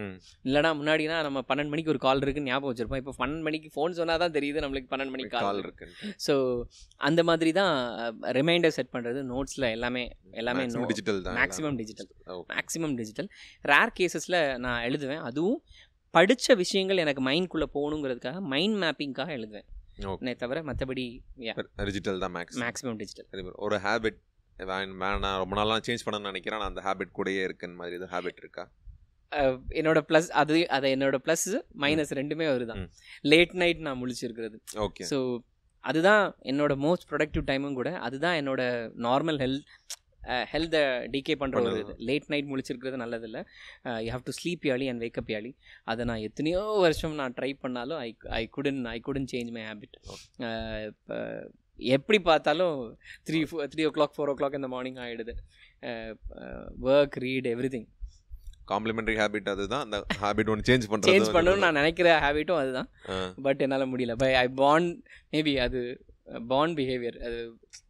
இல்லைனா முன்னாடினா நம்ம பன்னெண்டு மணிக்கு ஒரு கால் இருக்குன்னு ஞாபகம் வச்சிருப்போம். இப்போ பன்னெண்டு மணிக்கு ஃபோன் சொன்னால் தான் தெரியுது நம்மளுக்கு பன்னெண்டு மணிக்கு கால் இருக்கு ஸோ அந்த மாதிரி தான் ரிமைண்டர் செட் பண்ணுறது நோட்ஸில் எல்லாமே எல்லாமே டிஜிட்டல் தான் maximum digital. Maximum digital rare கேசஸில் நான் எழுதுவேன். அதுவும் படித்த விஷயங்கள் எனக்கு மைண்ட்குள்ளே போகணுங்கிறதுக்காக மைண்ட் மேப்பிங்காக எழுதுவேன். தவிர மற்றபடி டிஜிட்டல் தான் மேக்ஸ் மேக்ஸிமம் டிஜிட்டல். ஒரு ஹேபிட் வேணாம் ரொம்ப நாளாக சேஞ்ச் பண்ணணும்னு நினைக்கிறேன். நான் அந்த ஹேபிட் கூடயே இருக்குன்னு மாதிரி இது ஹேபிட் இருக்கா? என்னோட ப்ளஸ் அது அதை என்னோட ப்ளஸ் மைனஸ் ரெண்டுமே வருதான். லேட் நைட் நான் முழிச்சிருக்கிறது. ஓகே ஸோ அதுதான் என்னோட மோஸ்ட் ப்ரொடக்டிவ் டைமும் கூட அதுதான் என்னோட நார்மல் ஹெல்த் ஹெல்த்தை டிகே பண்ணுற ஒரு இது. லேட் நைட் முழிச்சிருக்கிறது நல்லதில்லை. You have to sleep early and wake up early அதை நான் எத்தனையோ வருஷம் நான் ட்ரை பண்ணாலும் I I couldn't I couldn't change my habit எப்படி பார்த்தாலும் three three o'clock four o'clock இந்த மார்னிங் ஆகிடுது work read everything complimentary habit அதுதான். அந்த ஹேபிட் ஒன்று சேஞ்ச் பண்ணுறது சேஞ்ச் பண்ணணும்னு நான் நினைக்கிற ஹேபிட்டும் அதுதான். பட் என்னால் முடியல. பை ஐ பாண்ட் மேபி அது பாண்ட் பிஹேவியர் அது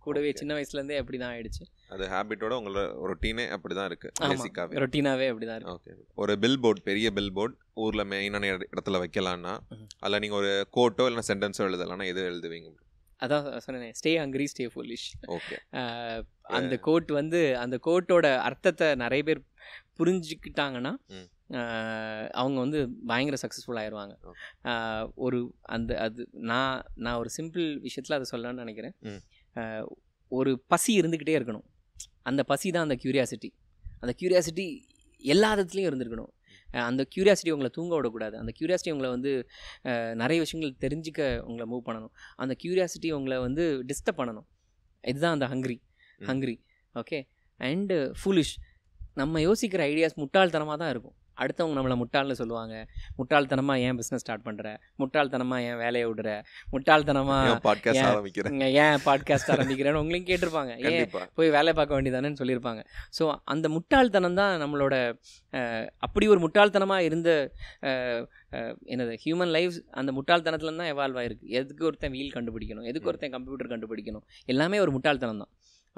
கூடவே. சின்ன வயசுலேருந்தே அப்படி தான் ஆயிடுச்சு. அது ஹேபிட்டோட உங்களோட ரொட்டீனே அப்படி தான் இருக்கு. பேசிக்காவே ரொட்டீனாகவே அப்படி தான் இருக்கு. ஓகே ஒரு பில் போர்ட் பெரிய பில் போர்ட் ஊர்ல மெயினான இடத்துல வைக்கலாம்னா ம்ஹும். அதில் நீங்க ஒரு கோட்டோ இல்லைன்னா சென்டென்ஸோ எழுதலாம்னா எது எழுதுவீங்க? அதான் சொன்னேன் stay hungry stay foolish okay அந்த கோட் வந்து அந்த கோட்டோட அர்த்தத்தை நிறைய பேர் புரிஞ்சுக்கிட்டாங்கன்னா அவங்க வந்து பயங்கர சக்ஸஸ்ஃபுல் ஆயிடுவாங்க ஒரு அந்த அது நான் நான் ஒரு சிம்பிள் விஷயத்தில் அதை சொல்லணும்னு நினைக்கிறேன். ஒரு பசி இருந்துக்கிட்டே இருக்கணும். அந்த பசி தான் அந்த க்யூரியாசிட்டி அந்த க்யூரியாசிட்டி எல்லா விதத்துலையும் இருந்திருக்கணும். அந்த க்யூரியாசிட்டி உங்களை தூங்க விடக்கூடாது. அந்த க்யூரியாசிட்டி உங்களை வந்து நிறைய விஷயங்கள் தெரிஞ்சுக்க உங்களை மூவ் பண்ணணும். அந்த க்யூரியாசிட்டி உங்களை வந்து டிஸ்டர்ப் பண்ணணும். இதுதான் அந்த hungry. Hungry okay and foolish நம்ம யோசிக்கிற ஐடியாஸ் முட்டாள்தனமாக தான் இருக்கும். அடுத்தவங்க நம்மளை முட்டாள்னு சொல்லுவாங்க. முட்டாள்தனமாக ஏன் பிஸ்னஸ் ஸ்டார்ட் பண்ணுற முட்டாள்தனமாக ஏன் வேலையை விடுற? முட்டாள்தனமாக பாட்காஸ்ட் ஏன் ஆரம்பிக்கிறேன் ஏன் பாட்காஸ்ட் ஆரம்பிக்கிறேன்னு உங்களையும் கேட்டிருப்பாங்க. ஏன் போய் வேலை பார்க்க வேண்டியதானேன்னு சொல்லியிருப்பாங்க. ஸோ அந்த முட்டாள்தனம் தான் நம்மளோட அப்படி ஒரு முட்டாள்தனமாக இருந்த என்னது ஹியூமன் லைஃப் அந்த முட்டாள்தனத்துல தான் எவால்வ் ஆயிருக்கு. எதுக்கு ஒருத்தன் வீல் கண்டுபிடிக்கணும்? எதுக்கு ஒருத்தன் கம்ப்யூட்டர் கண்டுபிடிக்கணும்? எல்லாமே ஒரு முட்டாள்தனம் தான்.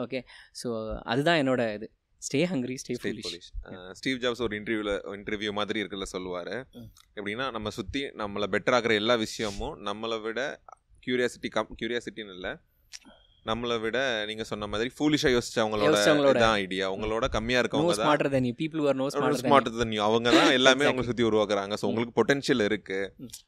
ஓகே ஸோ அதுதான் என்னோட இது. Stay hungry stay foolish Steve Jobs ஒரு இன்டர்வியூல இன்டர்வியூ மாதிரி இருக்குல்ல சொல்லுவாரு. எப்படின்னா நம்ம சுத்தி நம்மளை பெட்டர் ஆக்குற எல்லா விஷயமும் நம்மளை விட கியூரியாசிட்டி கம் கியூரியாசிட்டின்னு இல்லை நம்மளை விட நீங்க சொன்ன மாதிரி ஃபூலிஷா யோசிச்சவங்களோட. இதான் ஐடியா உங்களோட கம்மியா இருக்கவங்க தான் smarter than you people are no smarter smart than அவங்க தான் எல்லாமே. அவங்களை சுத்தி உருவாக்குறாங்க ஸோ ம். உங்களுக்கு பொட்டன்ஷியல் இருக்கு.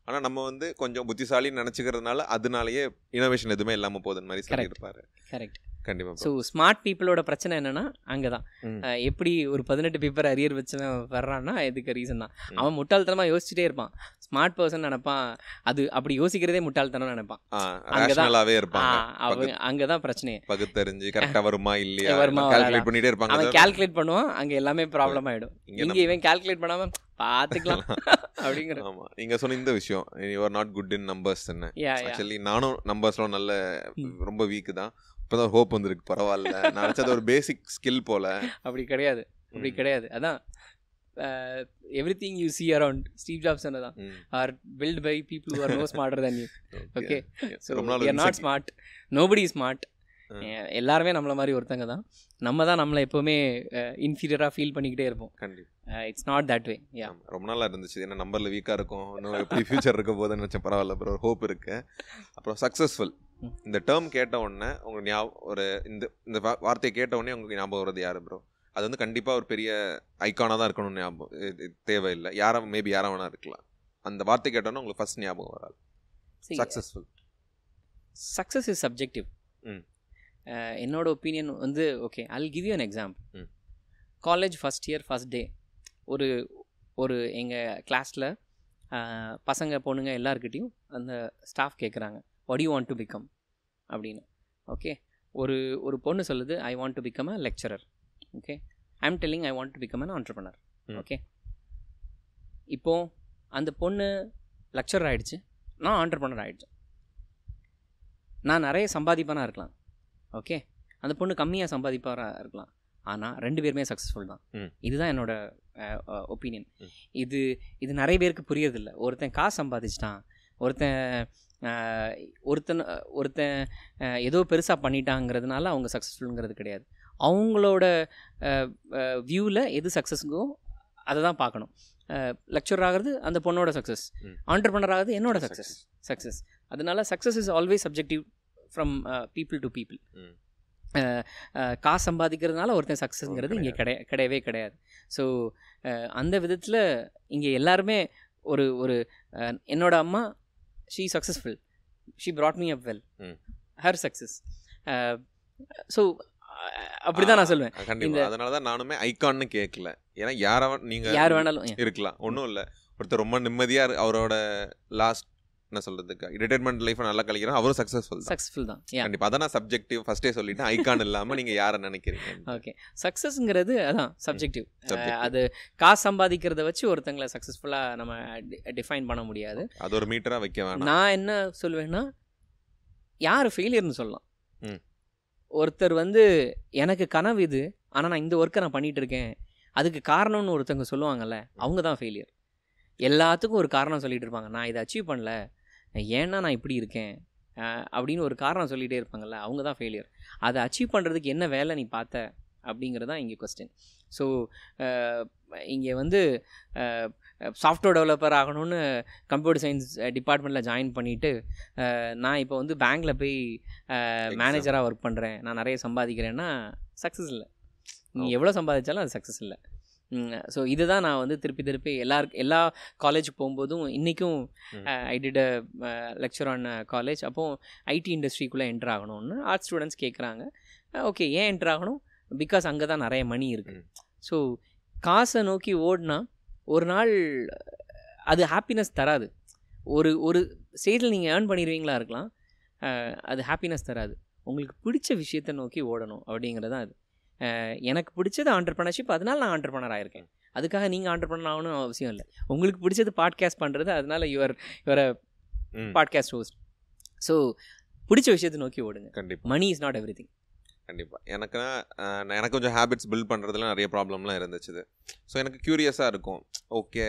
ஆனா நம்ம வந்து கொஞ்சம் புத்திசாலின்னு நினைச்சுக்கிறதுனால அதனாலயே இனோவேஷன் எதுவுமே இல்லாம போகுதுன்னு மாதிரி Correct. சொல்லியிருப்பாரு கரெக்ட் கண்டிப்பா ஸோ ஸ்மார்ட் பீப்புளோட பிரச்சனை என்னன்னா அங்கே தான். எப்படி ஒரு பதினெட்டு பேப்பர் அரியர் வச்சவன் வர்றான்னா இதுக்கு ரீசன் தான். அவன் முட்டாள்தனமாக யோசிச்சுட்டே இருப்பான். ஸ்மார்ட் பர்சன் நினைப்பான். அது அப்படி யோசிக்கிறதே முட்டாள்தனம் நினைப்பான். அங்கதான். இருப்பாங்க. அவன் அங்கே தான் பிரச்சனையே. பகுத்தறிஞ்சு கரெக்டா வருமா இல்லையா? வருமா, கால்குலேட். பண்ணிட்டே இருப்பாங்க அவன் கால்குலேட் பண்ணுவான் அங்கே எல்லாமே ப்ராப்ளம் ஆகிடும் இங்க இவன் கால்குலேட் பண்ணாமல் பார்த்துக்கலாம் அப்படிங்கிற ஆமா நீங்க சொன்ன இந்த விஷயம் you are not good in numbers என்ன? யா யா ஆக்சுவலி நானும் நம்பர்ஸ்லாம் நல்ல. ரொம்ப வீக் தான். இப்போதான் ஹோப் வந்திருக்கு பரவாயில்ல. நான் நினச்சது ஒரு பேசிக் ஸ்கில் போல. அப்படி கிடையாது. அப்படி. கிடையாது. அதான் everything you see around Steve Jobs தான். Are built by people are no smarter than you. Okay so not smart nobody smart. எல்லாருமே நம்மள மாதிரி ஒருத்தங்க தான். நம்ம தான் நம்மளை எப்போவுமே இன்ஃபீரியராக ஃபீல் பண்ணிக்கிட்டே இருப்போம். கண்டிப்பா. It's not that way yeah ரொம்ப நாளா இருந்துச்சு. ஏன்னா நம்பர்ல வீக்கா இருக்கும். இன்னும் எப்படி ஃபியூச்சர் இருக்க போதுன்னு நினைச்சேன். பரவாயில்ல அப்புறம் ஒரு ஹோப் இருக்கு. அப்புறம் சக்சஸ்ஃபுல் ம். இந்த டேர்ம் கேட்ட உடனே உங்க ஞாபகம் ஒரு இந்த இந்த வார்த்தையை கேட்ட உடனே உங்களுக்கு ஞாபகம் வருது யாரு ப்ரோ அது வந்து கண்டிப்பா ஒரு பெரிய ஐகானா தான் இருக்கணும்னு ஞாபகம் தேவையில்லை. யாரா மேபி யாரா வேணா இருக்கலாம். அந்த வார்த்தை கேட்டோன்னே உங்களுக்கு ஃபர்ஸ்ட் ஞாபகம் வராது. சக்சஸ்ஃபுல் சக்ஸஸ் இஸ் சப்ஜெக்டிவ் ம். என்னோட ஒப்பீனியன் வந்து okay I give you an example hmm. College first year first day ஒரு ஒரு எங்கள் கிளாஸில் பசங்க பொண்ணுங்க எல்லாருக்கிட்டையும் அந்த ஸ்டாஃப் கேட்குறாங்க what you want to become அப்படின்னு. ஓகே ஒரு ஒரு பொண்ணு சொல்லுது I want to become a lecturer okay I am telling I want to become an entrepreneur. Hmm. Okay இப்போ அந்த பொண்ணு லெக்சரர் ஆயிடுச்சு. நான் ஆண்டர்பனர் ஆயிடுச்சு. நான் நிறைய சம்பாதிப்பேனா இருக்கலாம். ஓகே அந்த பொண்ணு கம்மியாக சம்பாதிப்பாரா இருக்கலாம். ஆனால் ரெண்டு பேருமே சக்ஸஸ்ஃபுல் தான். இதுதான் என்னோட ஒப்பீனியன். இது இது நிறைய பேருக்கு புரியறதில்ல. ஒருத்தன் காசு சம்பாதிச்சிட்டான். ஒருத்தன் ஒருத்தன் ஒருத்தன் ஏதோ பெருசாக பண்ணிட்டாங்கிறதுனால அவங்க சக்ஸஸ்ஃபுல்ங்கிறது கிடையாது. அவங்களோட வியூவில் எது சக்ஸஸ்ங்கோ அதை தான் பார்க்கணும் லெக்சர் ஆகிறது அந்த பொண்ணோட சக்ஸஸ் ம். ஆண்டர்பனர் ஆகிறது என்னோட சக்ஸஸ் சக்ஸஸ் அதனால success is always subjective from people to people. காசு சம்பாதிக்கிறதுனால ஒருத்தன் சக்ஸஸ்ங்கிறது இங்கே கிடையா கிடையவே கிடையாது. ஸோ அந்த விதத்தில் இங்கே எல்லாருமே ஒரு ஒரு என்னோட அம்மா she successful she brought up well hmm. Her success so அப்படி தான் நான் சொல்லுவேன் கண்டிப்பா. அதனால தான் நானுமே ஐகான்னு கேட்கல ஏன்னா யார நீங்க யார் வேணாலும் இருக்கலாம். ஒன்றும் இல்லை. ஒருத்தர் ரொம்ப நிம்மதியா அவரோட லாஸ்ட் என்ன சொல்றதுக்கு ரிட்டைர்மெண்ட் லைஃப் நல்லா கழிக்கிறோம் அவரும் சக்ஸஸ்ஃபுல் சக்ஸஸ்ஃபுல் தான். கண்டிப்பா. அதான் சப்ஜெக்டிவ் ஃபர்ஸ்டே சொல்லிட்டேன். ஐகான் இல்லாம நீங்க யாரை நினைக்கிறீங்க? ஓகே சக்ஸஸ்ங்கிறது அதான் சப்ஜெக்டிவ். அது காசு சம்பாதிக்கிறத வச்சு ஒருத்தங்களை சக்ஸஸ்ஃபுல்லாக நம்ம டிஃபைன் பண்ண முடியாது. அது ஒரு மீட்டரா வைக்க வேணாம். நான் என்ன சொல்லுவேன்னா யார் ஃபெயிலியர்னு சொல்லலாம். ம். ஒருத்தர் வந்து எனக்கு கனவு இது ஆனால் நான் இந்த ஒர்க்கை நான் பண்ணிட்டு இருக்கேன். அதுக்கு காரணம்னு ஒருத்தவங்க சொல்லுவாங்கல்ல அவங்க தான் ஃபெயிலியர் எல்லாத்துக்கும் ஒரு காரணம் சொல்லிட்டு இருப்பாங்க. நான் இதை அச்சீவ் பண்ணல. ஏன்னா நான் இப்படி இருக்கேன்? அப்படின்னு ஒரு காரணம் சொல்லிகிட்டே இருப்பாங்கல்ல அவங்க தான் ஃபெயிலியர் அதை அச்சீவ் பண்ணுறதுக்கு என்ன வேலை நீ பார்த்த? அப்படிங்கிறது தான் இங்கே கொஸ்டின் ஸோ இங்கே வந்து சாஃப்ட்வேர் டெவலப்பர் ஆகணும்னு கம்ப்யூட்டர் சயின்ஸ் டிபார்ட்மெண்ட்டில் ஜாயின் பண்ணிவிட்டு நான் இப்போ வந்து பேங்க்கில் போய் மேனேஜராக ஒர்க் பண்ணுறேன் நான் நிறைய சம்பாதிக்கிறேன்னா சக்ஸஸ் இல்லை. நீ Okay. எவ்வளோ சம்பாதிச்சாலும் அது சக்ஸஸ் இல்லை. ஸோ இதுதான் நான் வந்து திருப்பி திருப்பி எல்லாருக்கு எல்லா காலேஜுக்கு போகும்போதும் இன்றைக்கும். I did lecture on college அப்போது ஐடி இண்டஸ்ட்ரிக்குள்ளே என்டர் ஆகணும்னு ஆர்ட்ஸ் ஸ்டூடெண்ட்ஸ் கேட்குறாங்க ஓகே ஏன் என்டர் ஆகணும்? பிகாஸ் அங்கே தான் நிறைய மணி இருக்குது. ஸோ காசை நோக்கி ஓடினா ஒரு நாள் அது ஹாப்பினஸ் தராது. ஒரு ஒரு ஸ்டேஜில் நீங்கள் ஏர்ன் பண்ணிடுவீங்களா இருக்கலாம். அது ஹாப்பினஸ் தராது. உங்களுக்கு பிடிச்ச விஷயத்தை நோக்கி ஓடணும் அப்படிங்கிறது தான் அது எனக்கு பிடிச்சது ஆண்டர்பனர்ஷிப் அதனால நான் ஆண்டர்பனர் ஆயிருக்கேன். அதுக்காக நீங்கள் ஆண்டர்பனர் ஆகணும் அவசியம் இல்லை. உங்களுக்கு பிடிச்சது பாட்காஸ்ட் பண்ணுறது அதனால your your podcast host so பிடிச்ச விஷயத்தை நோக்கி ஓடுங்க. கண்டிப்பா. Money is not everything கண்டிப்பா. எனக்கு அஹ், நான் எனக்கு கொஞ்சம் ஹேபிட்ஸ் பில்ட் பண்றதுல நிறைய ப்ராப்ளம்லாம் இருந்துச்சு ஸோ எனக்கு க்யூரியஸா இருக்கும். ஓகே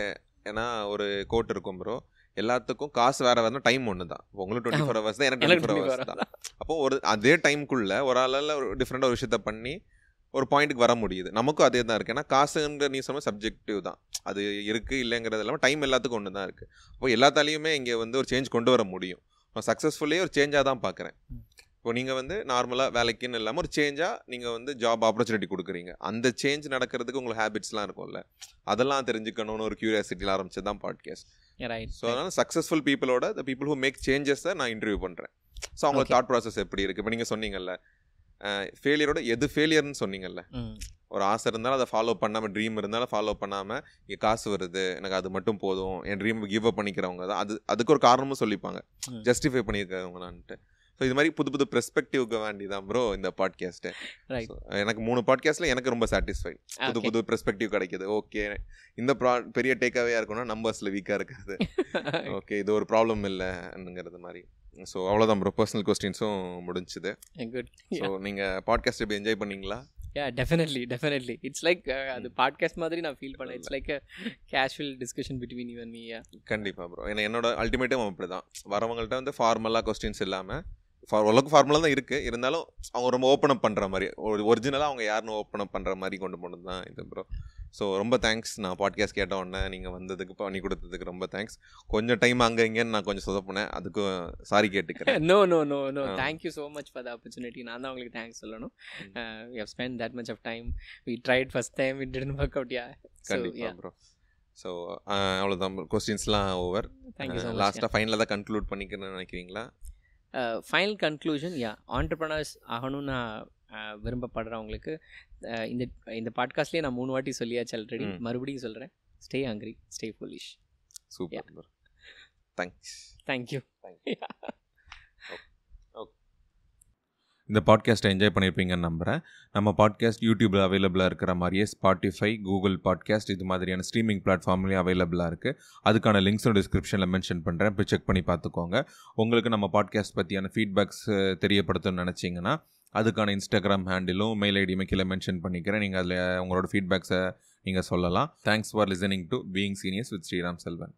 ஏன்னா ஒரு கோட் இருக்கும் ப்ரோ எல்லாத்துக்கும் காசு வேற வேற டைம் ஒன்று தான் இப்போ உங்களுக்கு டுவெண்ட்டி ஃபோர் ஹவர்ஸ் தான் எனக்கு டுவெண்ட்டி ஃபோர் 24 ஹவர்ஸ் தான். அப்போ ஒரு அதே டைம்குள்ள ஒரு ஆளால் ஒரு டிஃப்ரெண்டாக ஒரு விஷயத்த பண்ணி ஒரு பாயிண்ட்டுக்கு வர முடியுது. நமக்கும் அதே தான் இருக்குது ஏன்னா காசுங்கிற நீ சொன்ன சப்ஜெக்டிவ் தான். அது இருக்குது இல்லைங்கிறது இல்லாமல் டைம் எல்லாத்துக்கும் ஒன்று தான் இருக்குது அப்போ எல்லாத்தாலையுமே இங்கே வந்து ஒரு சேஞ்ச் கொண்டு வர முடியும். நான் சக்ஸஸ்ஃபுல்லே ஒரு சேஞ்சாக தான் பார்க்குறேன் இப்போ நீங்கள் வந்து நார்மலாக வேலைக்குன்னு இல்லாமல் ஒரு சேஞ்சாக நீங்கள் வந்து ஜாப் ஆப்பர்ச்சுனிட்டி கொடுக்குறீங்க. அந்த சேஞ்ச் நடக்கிறதுக்கு உங்களுக்கு ஹேபிட்ஸ்லாம் இருக்கும்ல. அதெல்லாம் தெரிஞ்சுக்கணும்னு ஒரு கியூரியாசிட்டியில் ஆரம்பிச்சது தான் பாட்காஸ்ட் ரைட் ஸோ அதனால் சக்ஸஸ்ஃபுல் பீப்புளோட த பீப்புள் ஹூ மேக் சேஞ்சஸை நான் இன்டர்வியூ பண்ணுறேன் ஸோ அவங்க Okay. தாட் ப்ராசஸ் எப்படி இருக்குது இப்போ நீங்கள் சொன்னீங்கல்ல ஃபெயிலியரோட எது ஃபெயிலியர்னு சொன்னீங்கல்ல? ஒரு ஆசை இருந்தாலும் அதை ஃபாலோ பண்ணாமல் ட்ரீம் இருந்தாலும் ஃபாலோ பண்ணாமல் இங்கே காசு வருது எனக்கு அது மட்டும் போதும் என் ட்ரீம் கிவ் அப் பண்ணிக்கிறவங்க. தான் அது அதுக்கு ஒரு காரணமும் சொல்லிப்பாங்க. ஜஸ்டிஃபை பண்ணியிருக்கவங்களான்ட்டு ஸோ இது மாதிரி புது புது பெர்ஸ்பெக்டிவ்க்கு வேண்டி தான் ப்ரோ இந்த பாட்காஸ்ட்டு எனக்கு மூணு பாட்காஸ்ட்டில் எனக்கு ரொம்ப சாட்டிஸ்ஃபை புது. புது பெர்ஸ்பெக்டிவ் கிடைக்குது. ஓகே இந்த ப்ரா பெரிய டேக்காவே இருக்கும்னா நம்பர்ஸில் வீக்காக இருக்கிறது. ஓகே இது ஒரு ப்ராப்ளம் இல்லைங்கிறது மாதிரி. ஸோ அவ்வளோதான் ப்ரோ பர்சனல் கொஸ்டின்ஸும் முடிஞ்சுது. குட் ஸோ நீங்கள் பாட்காஸ்ட் எப்படி என்ஜாய் பண்ணீங்களா? Yeah definitely definitely it's like அது பாட்காஸ்ட் மாதிரி நான் ஃபீல் பண்ணேன். It's like a casual discussion between you and me கண்டிப்பாக ப்ரோ ஏன்னா என்னோட அல்டிமேட்டும் அப்படி தான் வரவங்கள்ட்ட வந்து ஃபார்மலாக கொஸ்டின்ஸ் இல்லாமல் ஓரளவுக்கு ஃபார்மலாக தான் இருக்குது இருந்தாலும் அவங்க ரொம்ப ஓப்பன் அப் பண்ணுற மாதிரி ஒரு ஒரிஜினலாக அவங்க யாருன்னு ஓப்பன் அப் பண்ணுற மாதிரி கொண்டு போனது தான் இது ப்ரோ ஸோ ரொம்ப தேங்க்ஸ் நான் பாட்காஸ்ட் கேட்ட உடனே நீங்கள் வந்ததுக்கு பண்ணி கொடுத்ததுக்கு ரொம்ப தேங்க்ஸ் கொஞ்சம் டைம் அங்கே இங்கேன்னு நான் கொஞ்சம் சொதப்பினேன். அதுக்கும் சாரி கேட்டுக்கிறேன். No no no no Ah. Thank you so much for the opportunity நான் தான் உங்களுக்கு தேங்க்ஸ் சொல்லணும். We have spend that much of time we tried first time it didn't work out yeah கண்டிப்பாக ப்ரோ ஸோ அவ்வளோதான் கொஸ்டின்ஸ்லாம் over லாஸ்ட்டாக ஃபைனலாக தான் கன்க்ளூட் பண்ணிக்கிறேன்னு நினைக்கிறீங்களா? ஃபைனல் கன்க்ளூஷன் யா ஆண்டர்பனர்ஸ் ஆகணும்னு நான் விரும்பப்படுறவங்களுக்கு இந்த இந்த பாட்காஸ்ட்லேயே நான் மூணு வாட்டி சொல்லியாச்சு ஆல்ரெடி. மறுபடியும் சொல்கிறேன் stay hungry stay foolish super bro thanks thank you இந்த பாட்காஸ்ட்டை என்ஜாய் பண்ணியிருப்பீங்கன்னு நம்புகிறேன் நம்ம பாட்காஸ்ட் யூடியூப்பில் அவைலபிளாக இருக்கிற மாதிரியே ஸ்பாட்டிஃபை கூகுள் பாட்காஸ்ட் இது மாதிரியான ஸ்ட்ரீமிங் பிளாட்ஃபார்ம்லேயும் அவைலபிளாக இருக்குது அதுக்கான லிங்க்ஸும் டிஸ்கிரிப்ஷனில் மென்ஷன் பண்ணுறேன் போய் செக் பண்ணி பார்த்துக்கோங்க. உங்களுக்கு நம்ம பாட்காஸ்ட் பற்றியான ஃபீட்பேக்ஸ் தெரியப்படுத்தணும்னு நினச்சிங்கன்னா அதுக்கான இன்ஸ்டாகிராம் ஹேண்டிலும் மெயில் ஐடியுமே கீழே மென்ஷன் பண்ணிக்கிறேன். நீங்கள் அதில் உங்களோட ஃபீட்பேக்ஸை நீங்கள் சொல்லலாம். Thanks for listening to being seniors with Sriram Selvan